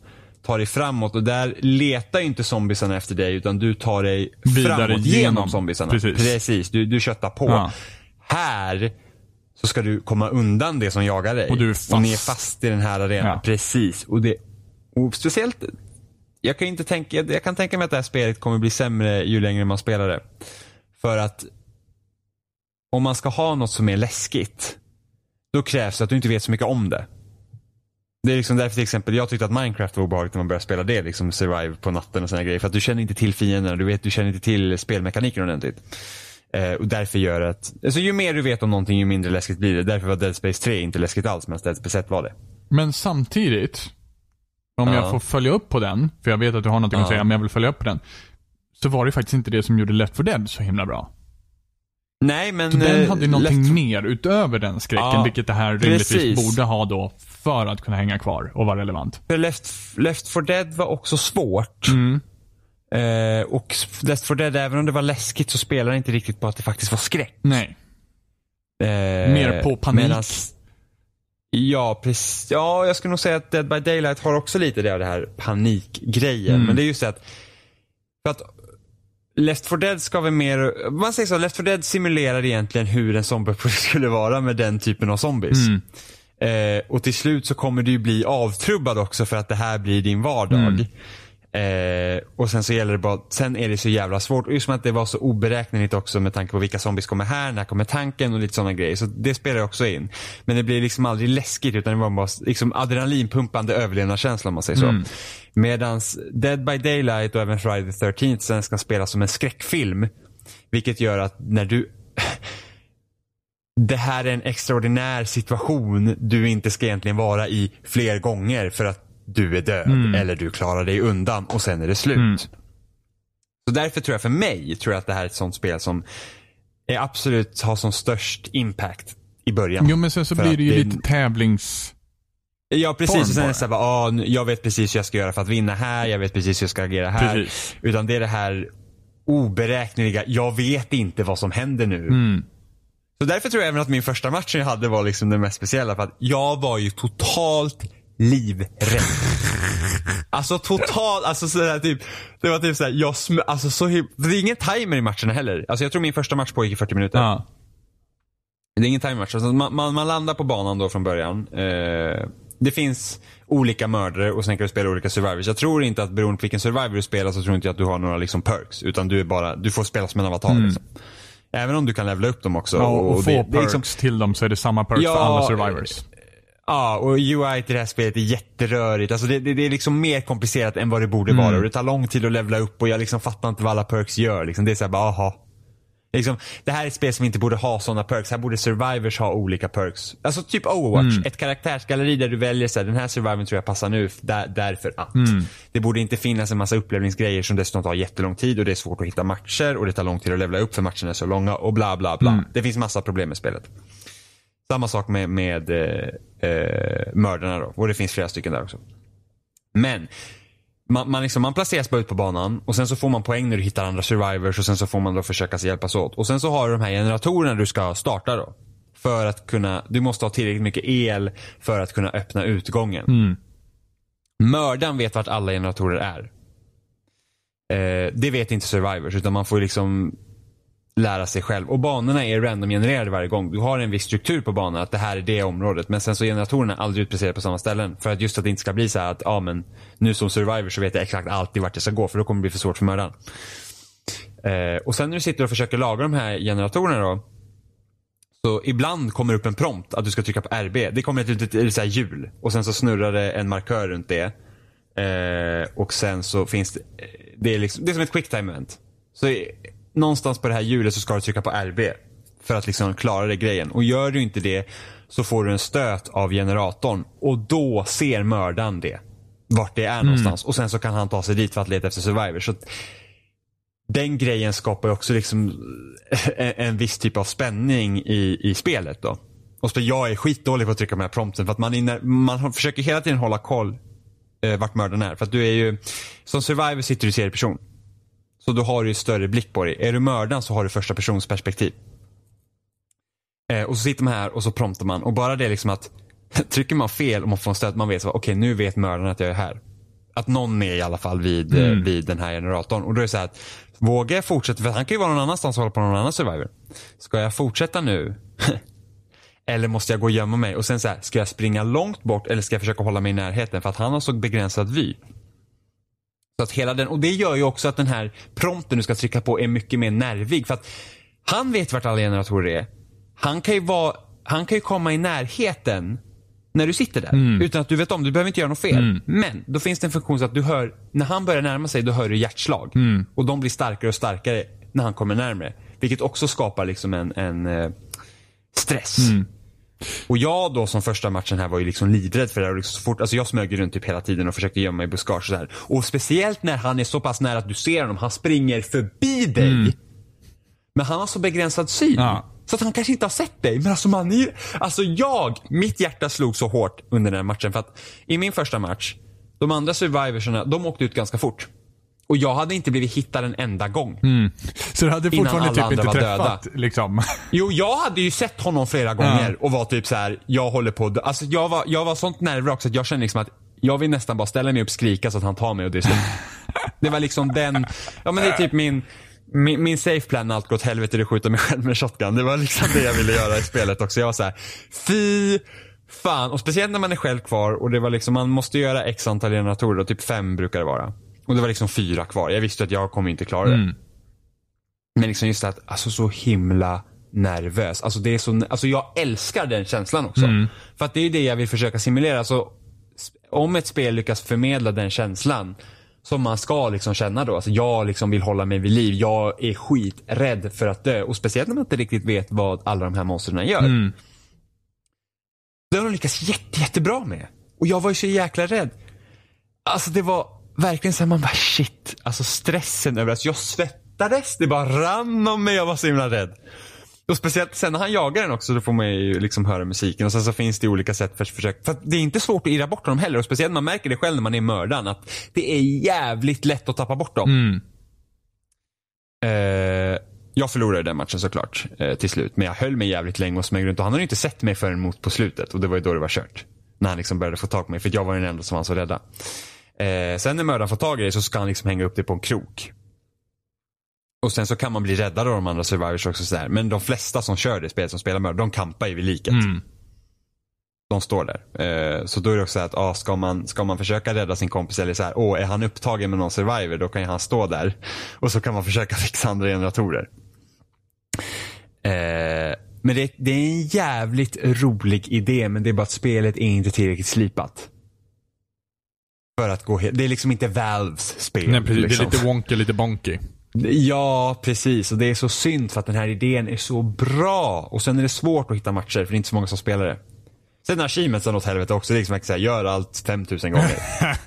[SPEAKER 3] ta dig framåt och där letar inte zombiesarna efter dig utan du tar dig
[SPEAKER 1] Vidare
[SPEAKER 3] framåt genom,
[SPEAKER 1] genom.
[SPEAKER 3] zombiesarna.
[SPEAKER 1] Precis.
[SPEAKER 3] precis du, du köttar på.
[SPEAKER 1] Ja.
[SPEAKER 3] Här så ska du komma undan det som jagar dig.
[SPEAKER 1] Och du är fast.
[SPEAKER 3] Och ni är fast i den här arenan.
[SPEAKER 1] Ja.
[SPEAKER 3] Precis. Och, det, och speciellt, jag kan, inte tänka, jag kan tänka mig att det här spelet kommer bli sämre ju längre man spelar det. För att om man ska ha något som är läskigt, då krävs det att du inte vet så mycket om det. Det är liksom därför till exempel, jag tyckte att Minecraft var obehagligt när man började spela det, liksom survive på natten och sådana grejer. För att du känner inte till fienderna, du, vet, du känner inte till spelmekaniken ordentligt. Eh, och därför gör det att, alltså ju mer du vet om någonting ju mindre läskigt blir det. Därför var Dead Space 3 inte läskigt alls, medan Dead Space 1 var det.
[SPEAKER 1] Men samtidigt, om
[SPEAKER 3] Ja.
[SPEAKER 1] jag får följa upp på den, för jag vet att du har någonting
[SPEAKER 3] Ja.
[SPEAKER 1] att säga, men jag vill följa upp på den. Så var det faktiskt inte det som gjorde Left 4 Dead så himla bra.
[SPEAKER 3] Nej men...
[SPEAKER 1] Så den
[SPEAKER 3] eh,
[SPEAKER 1] hade ju någonting
[SPEAKER 3] Left-
[SPEAKER 1] mer utöver den skräcken,
[SPEAKER 3] Ja,
[SPEAKER 1] vilket det här rimligtvis
[SPEAKER 3] precis.
[SPEAKER 1] borde ha då för att kunna hänga kvar och vara relevant.
[SPEAKER 3] För Left, Left 4 Dead var också svårt.
[SPEAKER 1] Mm.
[SPEAKER 3] Eh, och Left 4 Dead, även om det var läskigt så spelade det inte riktigt på att det faktiskt var skräck.
[SPEAKER 1] Nej.
[SPEAKER 3] Eh,
[SPEAKER 1] Mer på panik.
[SPEAKER 3] medans- Ja, precis. Ja, jag skulle nog säga att Dead by Daylight har också lite det av det här panikgrejen.
[SPEAKER 1] Mm.
[SPEAKER 3] Men det är just det att, för att Left 4 Dead ska väl mer, man säger så, Left 4 Dead simulerar egentligen hur en zombie skulle vara med den typen av zombies.
[SPEAKER 1] Mm.
[SPEAKER 3] Eh, och till slut så kommer du ju bli avtrubbad också för att det här blir din vardag.
[SPEAKER 1] Mm.
[SPEAKER 3] Eh, och sen så gäller det bara, sen är det så jävla svårt. Just som att det var så oberäkneligt också med tanke på vilka zombies kommer här, när kommer tanken och lite sådana grejer. Så det spelar också in. Men det blir liksom aldrig läskigt utan det var bara liksom adrenalinpumpande överlevnadskänsla om man säger så.
[SPEAKER 1] Mm.
[SPEAKER 3] Medans Dead by Daylight och även Friday the 13th sen ska spelas som en skräckfilm. Vilket gör att när du det här är en extraordinär situation du inte ska egentligen vara i fler gånger för att du är död
[SPEAKER 1] Mm.
[SPEAKER 3] eller du klarar dig undan och sen är det slut.
[SPEAKER 1] Mm.
[SPEAKER 3] Så därför tror jag för mig, tror jag att det här är ett sånt spel som är absolut har som störst impact i början.
[SPEAKER 1] Jo, men sen så blir det ju
[SPEAKER 3] det-
[SPEAKER 1] lite tävlings...
[SPEAKER 3] Ja precis, och sen är det såhär, ah, jag vet precis hur jag ska göra för att vinna här, jag vet precis hur jag ska agera här.
[SPEAKER 1] Precis.
[SPEAKER 3] Utan det är det här oberäkneliga, jag vet inte vad som händer nu.
[SPEAKER 1] Mm.
[SPEAKER 3] Så därför tror jag även att min första match jag hade var liksom den mest speciella för att jag var ju totalt livrädd. Alltså totalt, alltså sådär typ, det var typ såhär, jag sm- alltså så det är ingen timer i matcherna heller. Alltså jag tror min första match pågick i 40 minuter.
[SPEAKER 1] Ja.
[SPEAKER 3] Det är ingen timematch. Alltså man, man, man landar på banan då från början. Eh, det finns olika mördare och sen kan du spela olika survivors. Jag tror inte att beroende på vilken survivor du spelar så tror inte jag att du har några liksom perks. Utan du är bara, du får spela som en avatar. Liksom. Även om du kan levela upp dem också.
[SPEAKER 1] Ja, och, få
[SPEAKER 3] det,
[SPEAKER 1] perks
[SPEAKER 3] det liksom-
[SPEAKER 1] till dem så är det samma perks
[SPEAKER 3] Ja,
[SPEAKER 1] för alla survivors.
[SPEAKER 3] Ja, och UI till det här spelet är jätterörigt. Alltså det, det, det är liksom mer komplicerat än vad det borde
[SPEAKER 1] Mm.
[SPEAKER 3] vara. Och det tar lång tid att levela upp och jag liksom fattar inte vad alla perks gör. Liksom. Det är såhär bara, aha. Liksom, det här är ett spel som inte borde ha sådana perks. Här borde survivors ha olika perks. Alltså typ Overwatch.
[SPEAKER 1] Mm.
[SPEAKER 3] Ett karaktärsgalleri där du väljer så här, den här survivorn tror jag passar nu där, därför att.
[SPEAKER 1] Mm.
[SPEAKER 3] Det borde inte finnas en massa upplevningsgrejer som dessutom tar jättelång tid och det är svårt att hitta matcher och det tar lång tid att levela upp för matcherna är så långa och bla bla bla.
[SPEAKER 1] Mm.
[SPEAKER 3] Det finns massa problem med spelet. Samma sak med, med eh, eh, mördarna då. Och det finns flera stycken där också. Men man, man, liksom, man placeras bara ut på banan och sen så får man poäng när du hittar andra survivors och sen så får man då försöka hjälpas åt. Och sen så har du de här generatorerna du ska starta då. För att kunna, du måste ha tillräckligt mycket el för att kunna öppna utgången.
[SPEAKER 1] Mm.
[SPEAKER 3] Mördaren vet vart alla generatorer är. Eh, det vet inte survivors utan man får liksom lära sig själv. Och banorna är randomgenererade varje gång. Du har en viss struktur på banan, att det här är det området. Men sen så är generatorerna aldrig utplacerade på samma ställen. För att just att det inte ska bli så här att, ja men nu som survivor så vet jag exakt alltid vart jag ska gå för då kommer det bli för svårt för mördaren. Eh, och sen när du sitter och försöker laga de här generatorerna då. Så ibland kommer det upp en prompt att du ska trycka på RB. Det kommer ett litet hjul och sen så snurrar det en markör runt det. Eh, och sen så finns det, eh, det är, liksom, det är som ett quick time-event. Så någonstans på det här hjulet så ska du trycka på RB. För att liksom klara det grejen. Och gör du inte det så får du en stöt av generatorn. Och då ser mördaren det. Vart det är någonstans. Och sen så kan han ta sig dit för att leta efter survivors. Så den grejen skapar också liksom en, en viss typ av spänning i, i spelet då. Och så jag är skitdålig på att trycka på den här prompten för att man, inne, man försöker hela tiden hålla koll eh, vart mördaren är. För att du är ju, som survivor sitter du i tredje person. Så då har du större blick på dig. Är du mördaren så har du första persons perspektiv. Eh, och så sitter man här och så promptar man och bara det liksom att trycker man fel och man får en stöt, man vet okej nu vet mördaren att jag är här. Att någon är i alla fall vid, eh, vid den här generatorn. Och då är det så här att, vågar jag fortsätta, för han kan ju vara någon annanstans och hålla på någon annan survivor. Ska jag fortsätta nu? eller måste jag gå och gömma mig? Och sen så här, ska jag springa långt bort eller ska jag försöka hålla mig i närheten? För att han har så begränsad vy. Så att hela den, och det gör ju också att den här prompten du ska trycka på är mycket mer nervig. För att han vet vart alla generatorer är. Han kan ju vara, han kan ju komma i närheten när du sitter där. Utan att du vet om, du behöver inte göra något fel. Men då finns det en funktion så att du hör, när han börjar närma sig, då hör du hjärtslag. Och de blir starkare och starkare när han kommer närmare. Vilket också skapar liksom en, en eh, stress. Och jag då som första matchen här var ju liksom livrädd för det här. Och liksom så fort, alltså jag smög runt typ hela tiden och försökte gömma mig i buskage och så här. Och speciellt när han är så pass nära att du ser honom. Han springer förbi dig. Men han har så begränsad syn.
[SPEAKER 1] Ja.
[SPEAKER 3] Så att han kanske inte har sett dig. Men alltså man är, Alltså jag, mitt hjärta slog så hårt under den här matchen. För att i min första match, de andra survivorsarna, de åkte ut ganska fort. Och jag hade inte blivit hittad en enda gång.
[SPEAKER 1] Så du hade fortfarande typ inte träffat liksom.
[SPEAKER 3] Jo, jag hade ju sett honom flera gånger och var typ så här: jag håller på att. Alltså jag var, jag var sånt nervrak så att jag kände liksom att jag vill nästan bara ställa mig upp och skrika så att han tar mig och det är slut. Det var liksom den, ja men det är typ min, min, min safe plan när allt gått helvete är att skjuta mig själv med shotgun. Det var liksom det jag ville göra i spelet också. Jag var så här: fy fan. Och speciellt när man är själv kvar och det var liksom, man måste göra x antal generatorer och typ fem brukar det vara. Och det var liksom fyra kvar. Jag visste att jag kommer inte klara det. Men liksom just att, alltså så himla nervös. Alltså det är så, alltså jag älskar den känslan också. För att det är det jag vill försöka simulera. Alltså, om ett spel lyckas förmedla den känslan som man ska liksom känna då. Alltså jag liksom vill hålla mig vid liv. Jag är skiträdd för att dö. Och speciellt när man inte riktigt vet vad alla de här monstren gör. Det har de lyckats jätte, jättebra med. Och jag var ju så jäkla rädd. Alltså det var verkligen så här, man bara shit. Alltså stressen över att jag svettades. Det bara rann om mig. Jag var så himla rädd. Och speciellt sen när han jagar den också, då får man ju liksom höra musiken. Och sen så finns det olika sätt för försök. För att det är inte svårt att irra bort dem heller. Och speciellt man märker det själv när man är mördaren. Att det är jävligt lätt att tappa bort dem. Eh, jag förlorade den matchen såklart eh, till slut. Men jag höll mig jävligt länge och smög runt. Och han hade ju inte sett mig förrän mot på slutet. Och det var ju då det var kört. När han liksom började få tag på mig. För jag var den enda som var så rädda. Eh, sen när mördaren får tag i dig så ska han liksom hänga upp dig på en krok. Och sen så kan man bli räddad av de andra survivors också. Sådär. Men de flesta som kör det spelet, som spelar mördare, de kampar ju vid liket. De står där. Eh, så då är det också så att, ah, ska, man, ska man försöka rädda sin kompis eller så här, åh, är han upptagen med någon survivor, då kan ju han stå där. Och så kan man försöka fixa andra generatorer. Eh, men det, det är en jävligt rolig idé, men det är bara att spelet är inte tillräckligt slipat. För att gå helt, det är liksom inte Valves spel.
[SPEAKER 1] Nej, precis.
[SPEAKER 3] liksom.
[SPEAKER 1] Det är lite wonky, lite bonky.
[SPEAKER 3] Ja, precis. Och det är så synd för att den här idén är så bra. Och sen är det svårt att hitta matcher för det är inte så många som spelar det. Sen är achievementsen åt helvete också. Det är liksom att säga, gör allt 5000 gånger.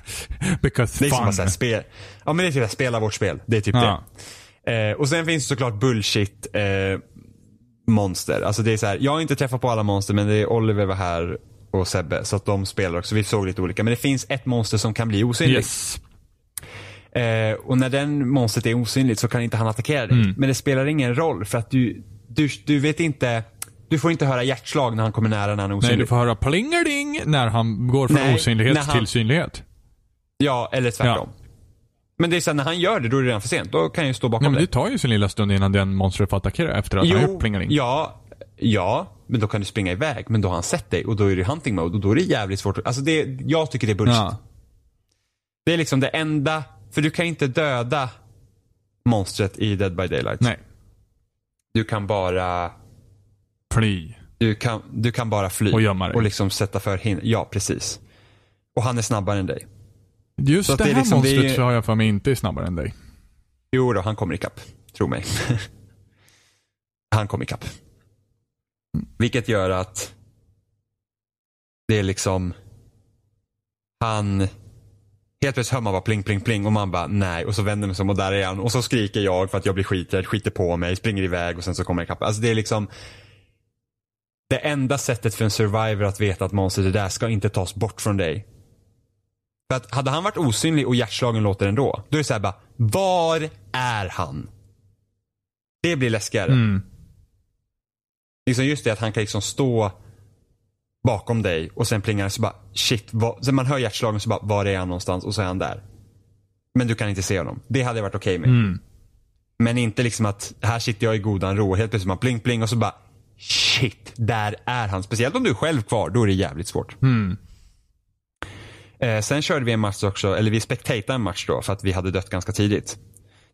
[SPEAKER 1] Because
[SPEAKER 3] Det är
[SPEAKER 1] fun.
[SPEAKER 3] att säga, spel. Ja men det är typ att spela vårt spel. Det är typ
[SPEAKER 1] Ja.
[SPEAKER 3] det. Eh, och sen finns det såklart bullshit eh, monster. Alltså det är så här, jag har inte träffat på alla monster men det är Oliver var här och Sebbe. Så att de spelar också. Vi såg lite olika. Men det finns ett monster som kan bli osynligt.
[SPEAKER 1] Yes.
[SPEAKER 3] Eh, och när den monstret är osynligt så kan inte han attackera dig.
[SPEAKER 1] Mm.
[SPEAKER 3] Men det spelar ingen roll för att du, du, du vet inte, du får inte höra hjärtslag när han kommer nära när han är
[SPEAKER 1] Nej,
[SPEAKER 3] osynlig.
[SPEAKER 1] du får höra plingerding när han går från
[SPEAKER 3] Nej,
[SPEAKER 1] osynlighet
[SPEAKER 3] han-
[SPEAKER 1] till synlighet.
[SPEAKER 3] Ja, eller tvärtom. Men det är så här, när han gör det, då är det redan för sent. Då kan jag ju stå bakom
[SPEAKER 1] Ja, men
[SPEAKER 3] dig.
[SPEAKER 1] det tar ju sin lilla stund innan den monstret får attackera efter att han har gjort plingerding.
[SPEAKER 3] ja, ja, men då kan du springa iväg. Men då har han sett dig och då är det hunting mode och då är det jävligt svårt. Alltså det, jag tycker det är bullshit.
[SPEAKER 1] Ja.
[SPEAKER 3] Det är liksom det enda, för du kan inte döda monstret i Dead by Daylight.
[SPEAKER 1] Nej.
[SPEAKER 3] Du kan bara
[SPEAKER 1] Fly.
[SPEAKER 3] Du kan, du kan bara fly.
[SPEAKER 1] Och gömma dig.
[SPEAKER 3] Och liksom sätta för hinder. Ja, precis. Och han är snabbare än dig.
[SPEAKER 1] Just
[SPEAKER 3] Så
[SPEAKER 1] det
[SPEAKER 3] det är
[SPEAKER 1] här
[SPEAKER 3] liksom- det är-
[SPEAKER 1] monstret så har jag för mig inte är snabbare än dig.
[SPEAKER 3] Jo då, han kommer ikapp. Tro mig. han kommer ikapp. Vilket gör att det är liksom han Helt plötsligt hör man bara pling, pling, pling och man bara nej och så vänder man sig om och där är han och så skriker jag för att jag blir skiträdd, skiter på mig, springer iväg och sen så kommer jag ikapp. Alltså det är liksom Det enda sättet för en survivor att veta att monstret är där ska inte tas bort från dig. För att hade han varit osynlig och hjärtslagen låter ändå, då är det såhär bara, var är han? Det blir läskigare.
[SPEAKER 1] Mm.
[SPEAKER 3] Liksom just det att han kan liksom stå bakom dig och sen plingar det så bara shit. Vad, sen man hör hjärtslagen så bara var är han någonstans och så är han där. Men du kan inte se honom. Det hade jag varit okej med.
[SPEAKER 1] Mm.
[SPEAKER 3] Men inte liksom att här sitter jag i godan ro och helt plötsligt man pling pling och så bara shit, där är han. Speciellt om du är själv kvar, då är det jävligt svårt.
[SPEAKER 1] Mm.
[SPEAKER 3] Eh, sen körde vi en match också, eller vi spectatade en match då för att vi hade dött ganska tidigt.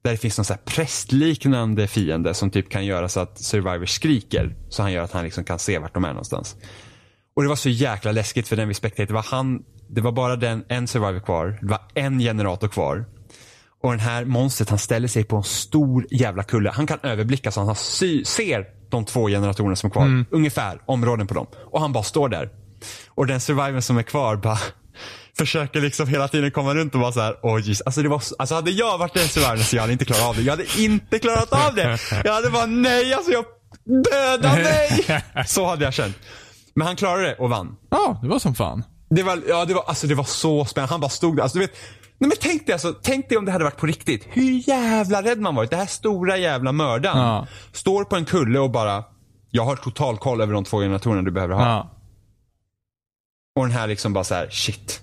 [SPEAKER 3] Där det finns någon så prästliknande fiende som typ kan göra så att Survivor skriker. Så han gör att han liksom kan se vart de är någonstans. Och det var så jäkla läskigt för den vi spectatade. Det var han, det var bara den, en Survivor kvar. Det var en generator kvar. Och den här monstret han ställer sig på en stor jävla kulle. Han kan överblicka så han sy- ser de två generatorerna som är kvar. Ungefär områden på dem. Och han bara står där. Och den survivor som är kvar bara försöker liksom hela tiden komma runt och vara så här, åh jeez. Alltså, det var så, alltså hade jag varit den survivor så jag hade inte klarat av det. Jag hade inte klarat av det. Jag hade bara nej, alltså jag döda mig. Så hade jag känt. Men han klarade det och vann.
[SPEAKER 1] Ja, det var som fan.
[SPEAKER 3] Det var, ja, det var, alltså det var så spännande. Han bara stod där. Alltså, du vet, Nej men tänk dig, alltså, tänk dig om det hade varit på riktigt. Hur jävla rädd man varit. Det här stora jävla mördaren
[SPEAKER 1] Ja.
[SPEAKER 3] står på en kulle och bara, jag har total koll över de två generatorerna du behöver ha.
[SPEAKER 1] Ja.
[SPEAKER 3] Och den här liksom bara så här, shit.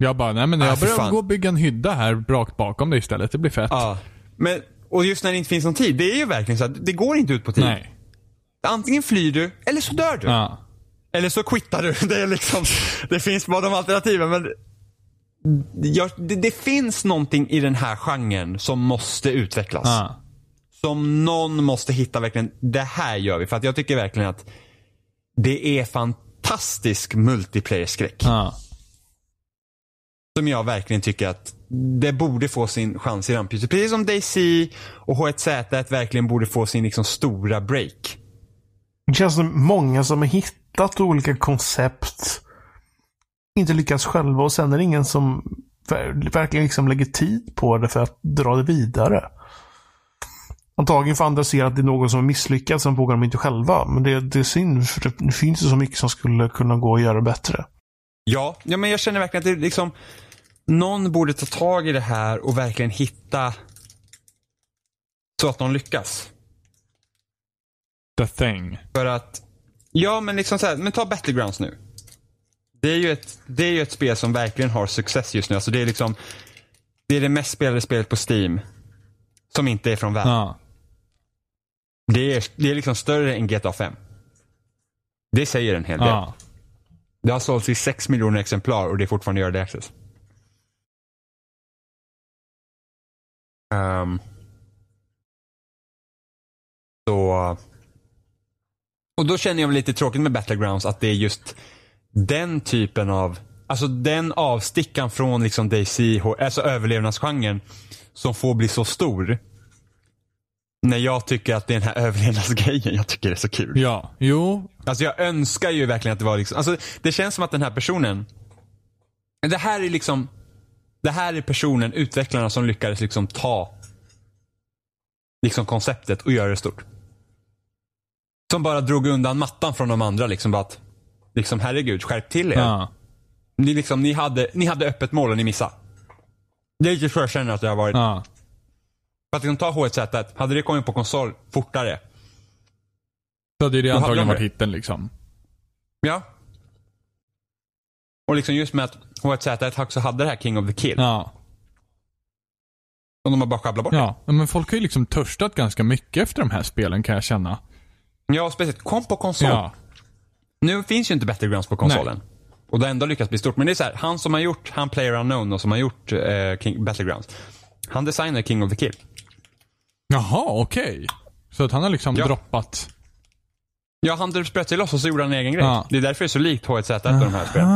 [SPEAKER 1] Jag bara, nej men
[SPEAKER 3] Ah,
[SPEAKER 1] jag
[SPEAKER 3] för
[SPEAKER 1] börjar gå och bygga en hydda här rakt bakom dig istället. Det blir fett.
[SPEAKER 3] Ja. Men, och just när det inte finns någon tid, det är ju verkligen så att det går inte ut på tid.
[SPEAKER 1] Nej.
[SPEAKER 3] Antingen flyr du, eller så dör du.
[SPEAKER 1] Ja.
[SPEAKER 3] Eller så quittar du. Det är liksom, det finns bara de alternativen men jag, det, det finns någonting i den här genren som måste utvecklas.
[SPEAKER 1] Ja.
[SPEAKER 3] Som någon måste hitta verkligen, det här gör vi. För att jag tycker verkligen att det är fantastisk multiplayer-skräck.
[SPEAKER 1] Ja.
[SPEAKER 3] Som jag verkligen tycker att det borde få sin chans i rampljuset. Precis som DayZ och H1Z1 verkligen borde få sin liksom stora break.
[SPEAKER 2] Det känns som många som har hittat olika koncept. Inte lyckats själva och sen är det ingen som ver- verkligen liksom lägger tid på det för att dra det vidare. Antagligen för andra ser att det är någon som har misslyckats, sen vågar de inte själva. Men det, det är synd, för det finns ju så mycket som skulle kunna gå att göra bättre.
[SPEAKER 3] Ja, ja men jag känner verkligen att det liksom någon borde ta tag i det här och verkligen hitta så att de lyckas.
[SPEAKER 1] The thing.
[SPEAKER 3] För att, ja men liksom så här, men ta Battlegrounds nu. Det är ju ett, det är ju ett spel som verkligen har success just nu. Alltså det är liksom, det är det mest spelade spelet på Steam. Som inte är från världen.
[SPEAKER 1] Ja.
[SPEAKER 3] Det, är, det är liksom större än GTA 5. Det säger en hel del.
[SPEAKER 1] Ja.
[SPEAKER 3] Det har sålts i 6 miljoner exemplar och det är fortfarande early access. Um, så... Och då känner jag väl lite tråkigt med Battlegrounds att det är just den typen av, alltså den avstickan från liksom DayZ, alltså överlevnadsgenren, som får bli så stor. När jag tycker att det är den här överlevnadsgrejen jag tycker är så kul.
[SPEAKER 1] Ja. Jo.
[SPEAKER 3] Alltså jag önskar ju verkligen att det var liksom, alltså det känns som att den här personen, det här är liksom, det här är personen, utvecklarna som lyckades liksom ta liksom konceptet och göra det stort. Som bara drog undan mattan från de andra liksom bara att, liksom herregud, skärp till er.
[SPEAKER 1] Ja.
[SPEAKER 3] Ni liksom, ni hade, ni hade öppet mål och ni missade. Det är lite så jag känner att det har varit.
[SPEAKER 1] Ja.
[SPEAKER 3] För att liksom ta H1Z1, hade det kommit på konsol fortare,
[SPEAKER 1] Så hade det antagligen varit hitten liksom.
[SPEAKER 3] Ja. Och liksom just med att H1Z1 också hade det här King of the Kill.
[SPEAKER 1] Ja.
[SPEAKER 3] Och de har bara sjabblat bort.
[SPEAKER 1] Ja. Men folk har ju liksom törstat ganska mycket efter de här spelen kan jag känna.
[SPEAKER 3] Ja, speciellt. Kom på konsol.
[SPEAKER 1] Ja.
[SPEAKER 3] Nu finns ju inte Battlegrounds på konsolen. Och det har ändå lyckats bli stort. Men det är så här, han som har gjort, han Player Unknown och som har gjort eh, King, Battlegrounds. Han designade King of the Kill.
[SPEAKER 1] Jaha, okej. Så att han har liksom
[SPEAKER 3] Ja.
[SPEAKER 1] droppat.
[SPEAKER 3] Ja, han spröt sig loss och så gjorde han en egen grej.
[SPEAKER 1] Ja.
[SPEAKER 3] Det är därför det är så likt H1Z1 och de här spelen.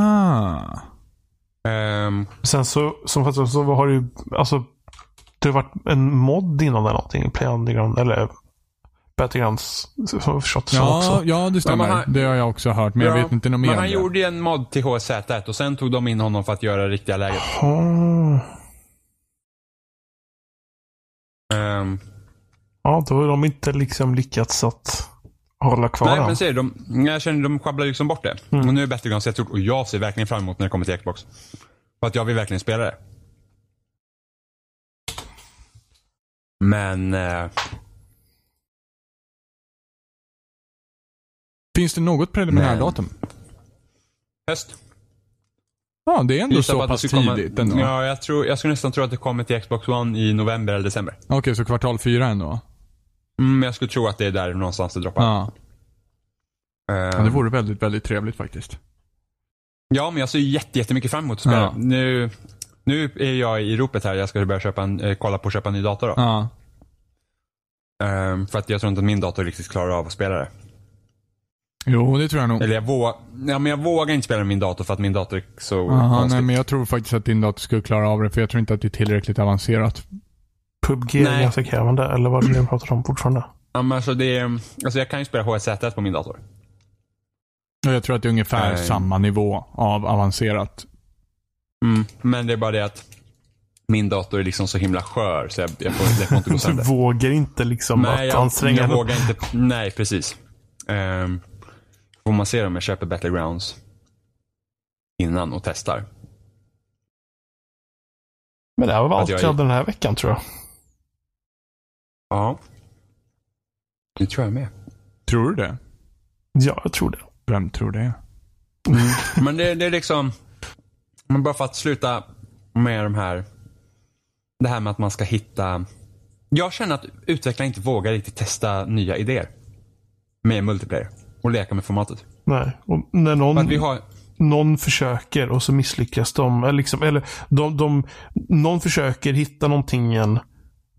[SPEAKER 3] Ehm,
[SPEAKER 2] Sen så, som fattar så har det ju, alltså, det har varit en mod innan eller någonting. Play Underground, eller Battlegrounds, som jag förstått
[SPEAKER 1] Ja,
[SPEAKER 2] också.
[SPEAKER 1] ja, det stämmer.
[SPEAKER 3] Han-
[SPEAKER 1] det har jag också hört, men jag
[SPEAKER 3] ja,
[SPEAKER 1] vet inte något mer
[SPEAKER 3] Men han gjorde ju en mod till H1Z1 och sen tog de in honom för att göra riktiga läget.
[SPEAKER 2] Ah.
[SPEAKER 3] Ehm,
[SPEAKER 2] Ja, då har de inte liksom lyckats att hålla kvar
[SPEAKER 3] Nej men ser de, jag känner de sjabblar liksom bort det. Och nu är Battlegrounds jättestort och jag ser verkligen fram emot när det kommer till Xbox. För att jag vill verkligen spela det. Men, eh,
[SPEAKER 1] Finns det något preliminärdatum?
[SPEAKER 3] höst.
[SPEAKER 1] Ja, det är ändå
[SPEAKER 3] på
[SPEAKER 1] så pass
[SPEAKER 3] ska komma-
[SPEAKER 1] tidigt ändå.
[SPEAKER 3] Ja, jag, tror, jag skulle nästan tro att det kommer till Xbox One i november eller december.
[SPEAKER 1] Okej, så kvartal fyra ändå?
[SPEAKER 3] Mm, men jag skulle tro att det är där någonstans det droppar.
[SPEAKER 1] Ja.
[SPEAKER 3] Ehm,
[SPEAKER 1] ja. Det vore väldigt, väldigt trevligt faktiskt.
[SPEAKER 3] Ja, men jag ser jätte, jättemycket fram emot att spela.
[SPEAKER 1] Ja.
[SPEAKER 3] Nu, nu är jag i ropet här. Jag ska börja köpa en, eh, kolla på att köpa en ny dator då.
[SPEAKER 1] Ja.
[SPEAKER 3] Ehm, för att jag tror inte att min dator riktigt klarar av att spela det.
[SPEAKER 1] Jo, det tror jag nog.
[SPEAKER 3] Eller jag, vå ja, men jag vågar inte spela med min dator för att min dator är så
[SPEAKER 1] Aha, nej, men jag tror faktiskt att din dator skulle klara av det, för jag tror inte att det är tillräckligt avancerat.
[SPEAKER 2] PubG är ganska krävande, eller vad är det ni pratar om fortfarande?
[SPEAKER 3] Ja, men alltså, det är, alltså jag kan ju spela H1Z1 på min dator.
[SPEAKER 1] Och jag tror att det är ungefär
[SPEAKER 3] Nej.
[SPEAKER 1] samma nivå av avancerat.
[SPEAKER 3] Mm. Men det är bara det att min dator är liksom så himla skör så jag, jag, får, jag får inte gå
[SPEAKER 2] Du
[SPEAKER 3] sönder.
[SPEAKER 2] vågar inte liksom
[SPEAKER 3] Nej,
[SPEAKER 2] att
[SPEAKER 3] jag,
[SPEAKER 2] anstränga
[SPEAKER 3] jag vågar inte. Nej, precis. Um, får man se om jag köper Battlegrounds innan och testar.
[SPEAKER 2] Men det här var allt
[SPEAKER 3] jag
[SPEAKER 2] jag hade den här veckan tror jag.
[SPEAKER 3] Ja. Det tror jag med.
[SPEAKER 1] Tror du det?
[SPEAKER 2] Ja, jag tror det.
[SPEAKER 1] Vem tror det?
[SPEAKER 3] Men det, det är liksom, men bara för att sluta med de här, det här med att man ska hitta, jag känner att utvecklare inte vågar riktigt testa nya idéer med multiplayer och leka med formatet.
[SPEAKER 2] Nej. Och när någon,
[SPEAKER 3] För att vi har,
[SPEAKER 2] någon försöker och så misslyckas de. Eller, liksom, eller de, de, någon försöker hitta någonting igen,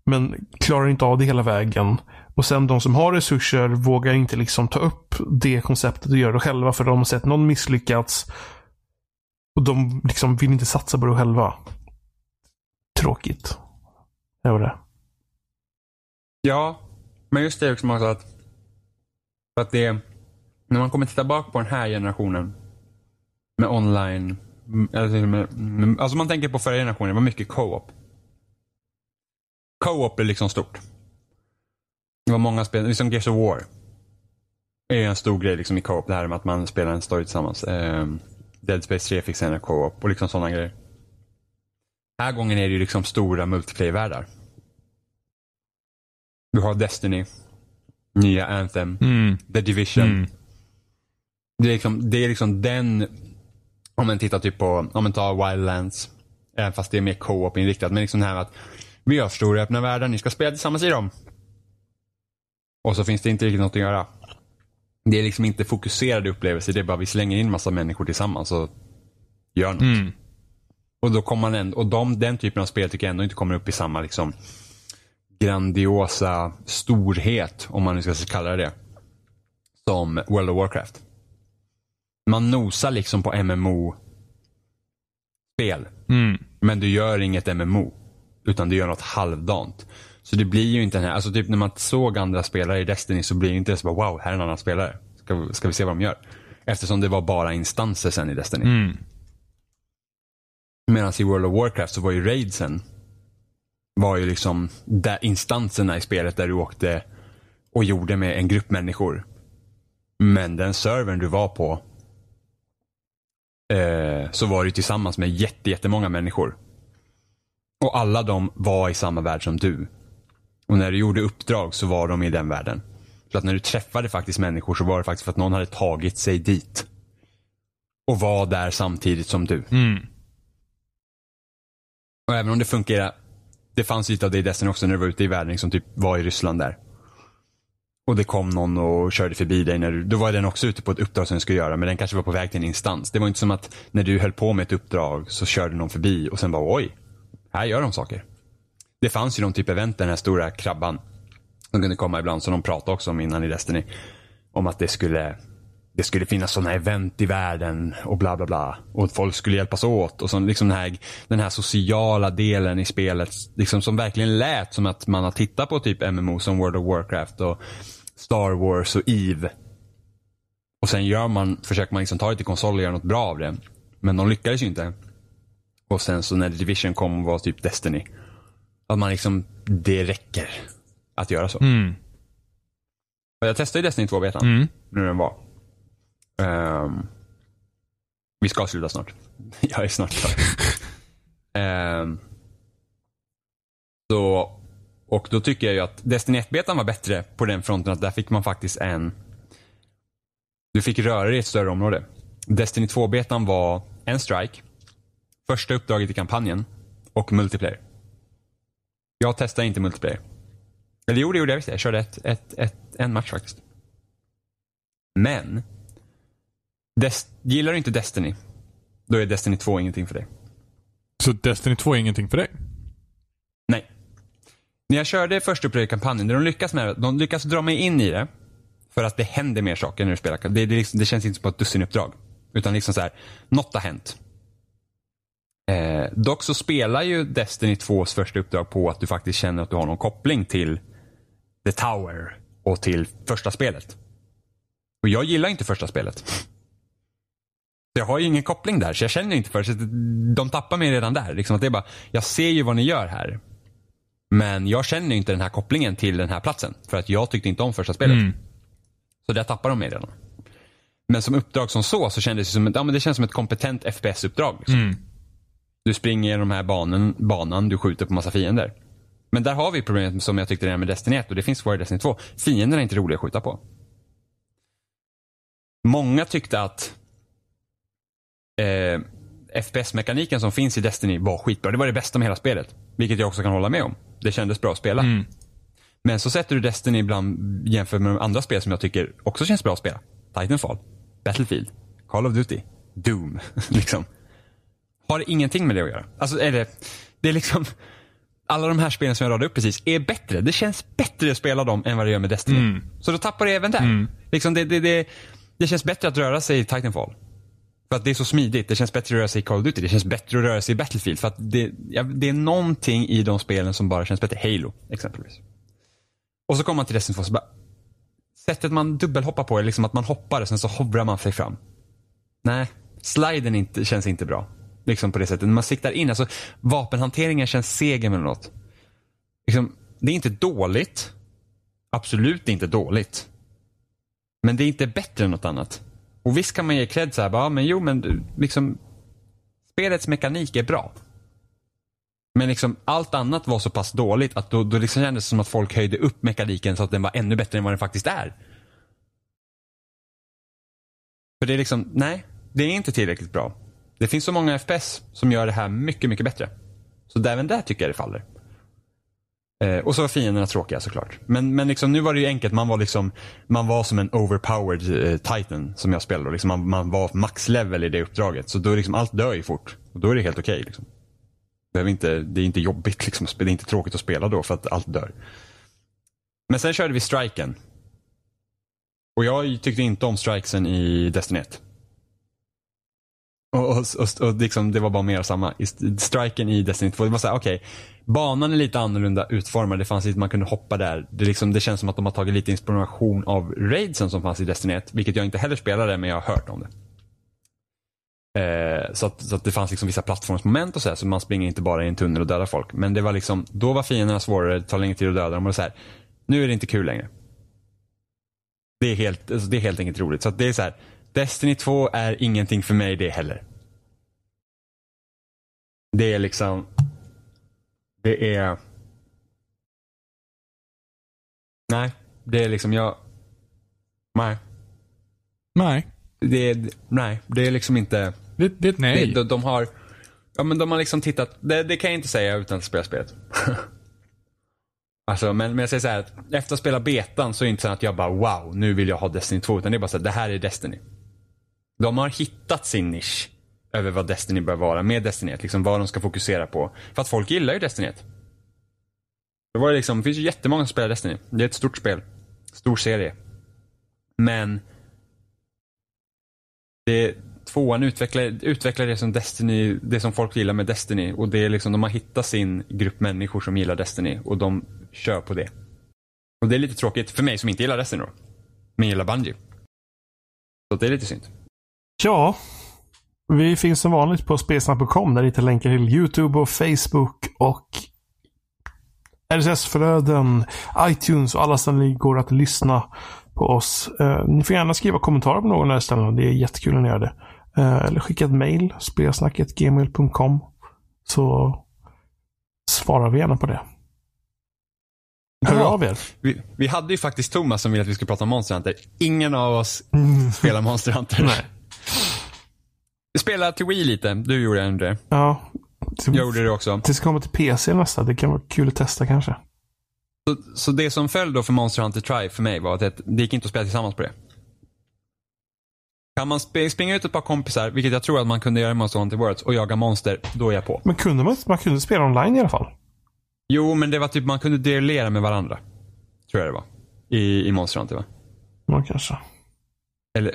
[SPEAKER 2] men klarar inte av det hela vägen. Och sen de som har resurser vågar inte liksom ta upp det konceptet och göra det själva för de har sett någon misslyckats. Och de liksom vill inte satsa på det själva. Tråkigt. Det var det.
[SPEAKER 3] ja, men just det också att, att det, när man kommer titta bak på den här generationen med online, alltså, med, med, alltså man tänker på förra generationen, det var mycket co-op. Co-op är liksom stort. Det var många spel, liksom Gears of War. är en stor grej liksom i co-op, det här med att man spelar en story tillsammans. Eh, Dead Space 3 fick senare co-op och liksom sådana grejer. Den här gången är det ju liksom stora multiplayer-världar. Du har Destiny, nya Anthem,
[SPEAKER 1] Mm.
[SPEAKER 3] The Division.
[SPEAKER 1] Mm.
[SPEAKER 3] Det, är liksom, det är liksom den, om man tittar typ på, om man tar Wildlands, även fast det är mer co-op inriktat, men liksom det här att vi har stora öppna världar, ni ska spela tillsammans i dem. Och så finns det inte riktigt något att göra. Det är liksom inte fokuserade upplevelser, det är bara vi slänger in massa människor tillsammans och gör något.
[SPEAKER 1] Mm.
[SPEAKER 3] Och då kommer man ändå, och de, den typen av spel tycker jag ändå inte kommer upp i samma liksom grandiosa storhet, om man nu ska kalla det som World of Warcraft. Man nosar liksom på MMO-spel,
[SPEAKER 1] Mm.
[SPEAKER 3] men du gör inget MMO, utan du gör något halvdant. Så det blir ju inte den här, alltså typ när man såg andra spelare i Destiny så blir det inte så bara wow, här är en annan spelare. Ska, ska vi se vad de gör? Eftersom det var bara instanser sen i Destiny.
[SPEAKER 1] Mm.
[SPEAKER 3] Medan i World of Warcraft så var ju raidsen var ju liksom där instanserna i spelet där du åkte och gjorde med en grupp människor. Men den servern du var på eh, så var du tillsammans med jätte, jättemånga människor. Och alla de var i samma värld som du. Och när du gjorde uppdrag så var de i den världen. Så att när du träffade faktiskt människor så var det faktiskt för att någon hade tagit sig dit. Och var där samtidigt som du.
[SPEAKER 1] Mm.
[SPEAKER 3] Och även om det fungerar, det fanns lite av det i Destiny också när du var ute i världen som typ var i Ryssland där. Och det kom någon och körde förbi dig. När du, då var den också ute på ett uppdrag som den skulle göra men den kanske var på väg till en instans. Det var inte som att när du höll på med ett uppdrag så körde någon förbi och sen bara oj, här gör de saker. Det fanns ju de typ event, den här stora krabban. Som kunde komma ibland som de pratade också om innan i Destiny. Om att det skulle det skulle finnas sådana event i världen och bla bla bla. Och att folk skulle hjälpas åt. Och så liksom den, här, den här sociala delen i spelet. Liksom som verkligen lät som att man har tittat på typ MMO som World of Warcraft och Star Wars och EVE. Och sen gör man, försöker man liksom ta det till konsol och göra något bra av det. Men de lyckades ju inte. Och sen så när Division kom var typ Destiny. Att man liksom, det räcker att göra så.
[SPEAKER 1] Mm.
[SPEAKER 3] Och Jag testade ju Destiny 2 betan.
[SPEAKER 1] Mm.
[SPEAKER 3] Nu den var. Ehm, vi ska sluta snart. Jag är snart klar. Ehm, så, och då tycker jag ju att Destiny 1-betan var bättre på den fronten att där fick man faktiskt en... Du fick röra dig i ett större område. Destiny 2-betan var en strike, första uppdraget i kampanjen och multiplayer. Jag testade inte multiplayer. Eller jo, det gjorde jag visst. Jag körde ett, ett, ett, en match faktiskt. Men, Des- gillar du inte Destiny, då är Destiny 2 ingenting för dig.
[SPEAKER 1] Så Destiny 2 är ingenting för dig?
[SPEAKER 3] Nej. När jag körde första uppdraget i kampanjen, det de lyckas med, de lyckas dra mig in i det. För att det händer mer saker när du spelar. Det, det, liksom, det känns inte som ett dussinuppdrag. Utan liksom så här, något har hänt. Eh, dock så spelar ju Destiny 2s första uppdrag på att du faktiskt känner att du har någon koppling till The Tower och till första spelet. Och jag gillar inte första spelet. Så jag har ju ingen koppling där, så jag känner inte för det. De tappar mig redan där. Liksom att det är bara, jag ser ju vad ni gör här. Men jag känner inte den här kopplingen till den här platsen. För att jag tyckte inte om första spelet.
[SPEAKER 1] Mm.
[SPEAKER 3] Så där tappar de mig redan. Men som uppdrag som så, så kändes det som, ett- ja, men det känns som ett kompetent FPS-uppdrag. Liksom.
[SPEAKER 1] Mm.
[SPEAKER 3] Du springer genom de här banan, banan, du skjuter på massa fiender. Men där har vi problemet som jag tyckte redan med Destiny 1 och det finns kvar i Destiny 2. Fienderna är inte roliga att skjuta på. Många tyckte att eh, FPS-mekaniken som finns i Destiny var skitbra. Det var det bästa med hela spelet. Vilket jag också kan hålla med om. Det kändes bra att spela.
[SPEAKER 1] Mm.
[SPEAKER 3] Men så sätter du Destiny ibland jämfört med de andra spel som jag tycker också känns bra att spela. Titanfall, Battlefield, Call of Duty, Doom. liksom. Har ingenting med det att göra. Alltså är det, det är liksom, alla de här spelen som jag radade upp precis är bättre. Det känns bättre att spela dem än vad det gör med Destiny.
[SPEAKER 1] Mm.
[SPEAKER 3] Så då tappar det även där. Liksom det, det, det, det känns bättre att röra sig i Titanfall. För att det är så smidigt. Det känns bättre att röra sig i Call of Duty. Det känns bättre att röra sig i Battlefield. För att det, ja, det är någonting i de spelen som bara känns bättre. Halo, exempelvis. Och så kommer man till Destiny 2 så bara, sättet man dubbelhoppar på är liksom att man hoppar och sen så hovrar man sig fram. Nej, sliden inte, känns inte bra. Liksom på det sättet. Man siktar in, alltså vapenhanteringen känns seg emellanåt. Liksom, det är inte dåligt. Absolut inte dåligt. Men det är inte bättre än något annat. Och visst kan man ge cred så här, bara, ja, men jo men du, liksom spelets mekanik är bra. Men liksom allt annat var så pass dåligt att då, då liksom kändes det som att folk höjde upp mekaniken så att den var ännu bättre än vad den faktiskt är. För det är liksom, nej, det är inte tillräckligt bra. Det finns så många FPS som gör det här mycket, mycket bättre. Så även där tycker jag det faller. Eh, och så var fienderna tråkiga såklart. Men, men liksom, nu var det ju enkelt. Man var liksom, man var som en overpowered eh, titan som jag spelade. Liksom man, man var max level i det uppdraget. Så då liksom, allt dör ju fort. Och då är det helt okej. liksom. det, inte, det är inte jobbigt liksom. Det är inte tråkigt att spela då för att allt dör. Men sen körde vi striken. Och jag tyckte inte om strikesen i Destiny 1. Och, och, och, och liksom, det var bara mer samma. I Striken i Destiny 2, det var såhär, okej. banan är lite annorlunda utformad. Det fanns lite, man kunde hoppa där. Det, liksom, det känns som att de har tagit lite inspiration av raidsen som fanns i Destiny 1. Vilket jag inte heller spelade, men jag har hört om det. Eh, så, att, så att det fanns liksom vissa plattformsmoment och så här, så man springer inte bara i en tunnel och dödar folk. Men det var liksom, då var fienderna svårare, det tar längre tid att döda dem och så här. Nu är det inte kul längre. Det är helt, alltså det är helt enkelt roligt. Så att det är så här, Destiny 2 är ingenting för mig det heller. Det är liksom, det är, nej, det är liksom jag, nej.
[SPEAKER 1] Nej.
[SPEAKER 3] Det är, nej, det är liksom inte,
[SPEAKER 1] Det, det är ett nej.
[SPEAKER 3] de, de har, ja men de har liksom tittat, det, det kan jag inte säga utan att spela spelet. Alltså, men, men jag säger så här att efter att ha spelat betan så är det inte så att jag bara wow, nu vill jag ha Destiny 2. Utan det är bara så att det här är Destiny. De har hittat sin nisch över vad Destiny bör vara med Destiny 1. Liksom vad de ska fokusera på. För att folk gillar ju Destiny 1. Det, var liksom, det finns ju jättemånga som spelar Destiny. Det är ett stort spel. Stor serie. Men det, tvåan utvecklar, utvecklar det som Destiny, det som folk gillar med Destiny. Och det är liksom, de har hittat sin grupp människor som gillar Destiny och de kör på det. Och det är lite tråkigt för mig som inte gillar Destiny då. Men gillar Bungie. Så det är lite synd.
[SPEAKER 2] Ja, vi finns som vanligt på spelsnack.com där ni hittar länkar till YouTube och Facebook och RSS-flöden, iTunes och alla ställen det går att lyssna på oss. Eh, ni får gärna skriva kommentarer på någon av de här ställena. Det är jättekul när ni gör det. Eh, eller skicka ett mail, spelsnacket.gmail.com så svarar vi gärna på det. Hör
[SPEAKER 3] Ja.
[SPEAKER 2] av er.
[SPEAKER 3] Vi, vi hade ju faktiskt Thomas som ville att vi skulle prata om Monster Hunter. Ingen av oss spelar Monster Hunter.
[SPEAKER 2] Nej.
[SPEAKER 3] Vi spelade till Wii lite. Du gjorde ändå det.
[SPEAKER 2] Ja.
[SPEAKER 3] Jag gjorde det också.
[SPEAKER 2] Det ska komma till PC nästa. Det kan vara kul att testa kanske.
[SPEAKER 3] Så, så det som föll då för Monster Hunter Try för mig var att det, det gick inte att spela tillsammans på det. Kan man sp- springa ut ett par kompisar, vilket jag tror att man kunde göra i Monster Hunter Worlds, och jaga monster, då är jag på.
[SPEAKER 2] Men kunde man? Man kunde spela online i alla fall.
[SPEAKER 3] Jo, men det var typ, man kunde duellera med varandra. Tror jag det var. I, i Monster Hunter va?
[SPEAKER 2] Ja, kanske.
[SPEAKER 3] Eller,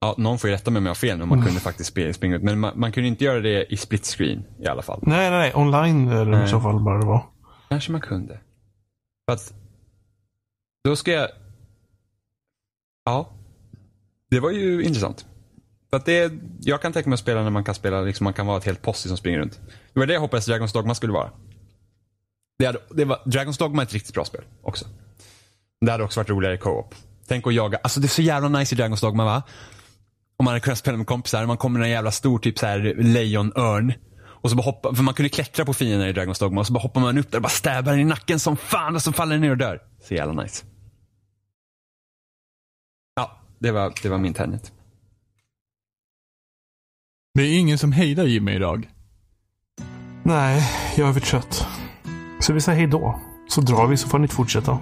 [SPEAKER 3] ja, någon får ju rätta mig om jag har fel nu, man kunde faktiskt sp- springa ut. Men man, man kunde inte göra det i split screen i alla fall.
[SPEAKER 2] Nej, nej, nej. Online eller i
[SPEAKER 3] Nej.
[SPEAKER 2] så fall bara det var.
[SPEAKER 3] Kanske man kunde. För att, då ska jag, ja. Det var ju intressant. För att det, jag kan tänka mig att spela när man kan spela, liksom man kan vara ett helt posse som springer runt. Det var det jag hoppades Dragon's Dogma skulle vara. Det hade, det var, Dragon's Dogma är ett riktigt bra spel också. Det hade också varit roligare i co-op. Tänk att jaga, alltså det är så jävla nice i Dragon's Dogma va? Om man hade kunnat spela med kompisar. Man kommer med en jävla stor typ så här lejonörn. Och så bara hoppa, för man kunde klättra på fienden i Dragon's Dogma och så bara hoppar man upp där och bara stäbar den i nacken som fan och så faller den ner och dör. Så jävla nice. Ja, det var, det var min Tenet.
[SPEAKER 1] Det är ingen som hejdar Jimmy idag.
[SPEAKER 2] Nej, jag är för trött. Så vi säger hej då. Så drar vi så får ni fortsätta.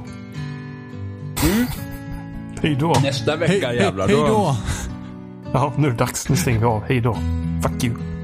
[SPEAKER 2] Hej då.
[SPEAKER 3] Nästa
[SPEAKER 1] Hej, hej, hej då!
[SPEAKER 2] Ja, nu är det dags. Nu stänger vi av. Hej då. Fuck you.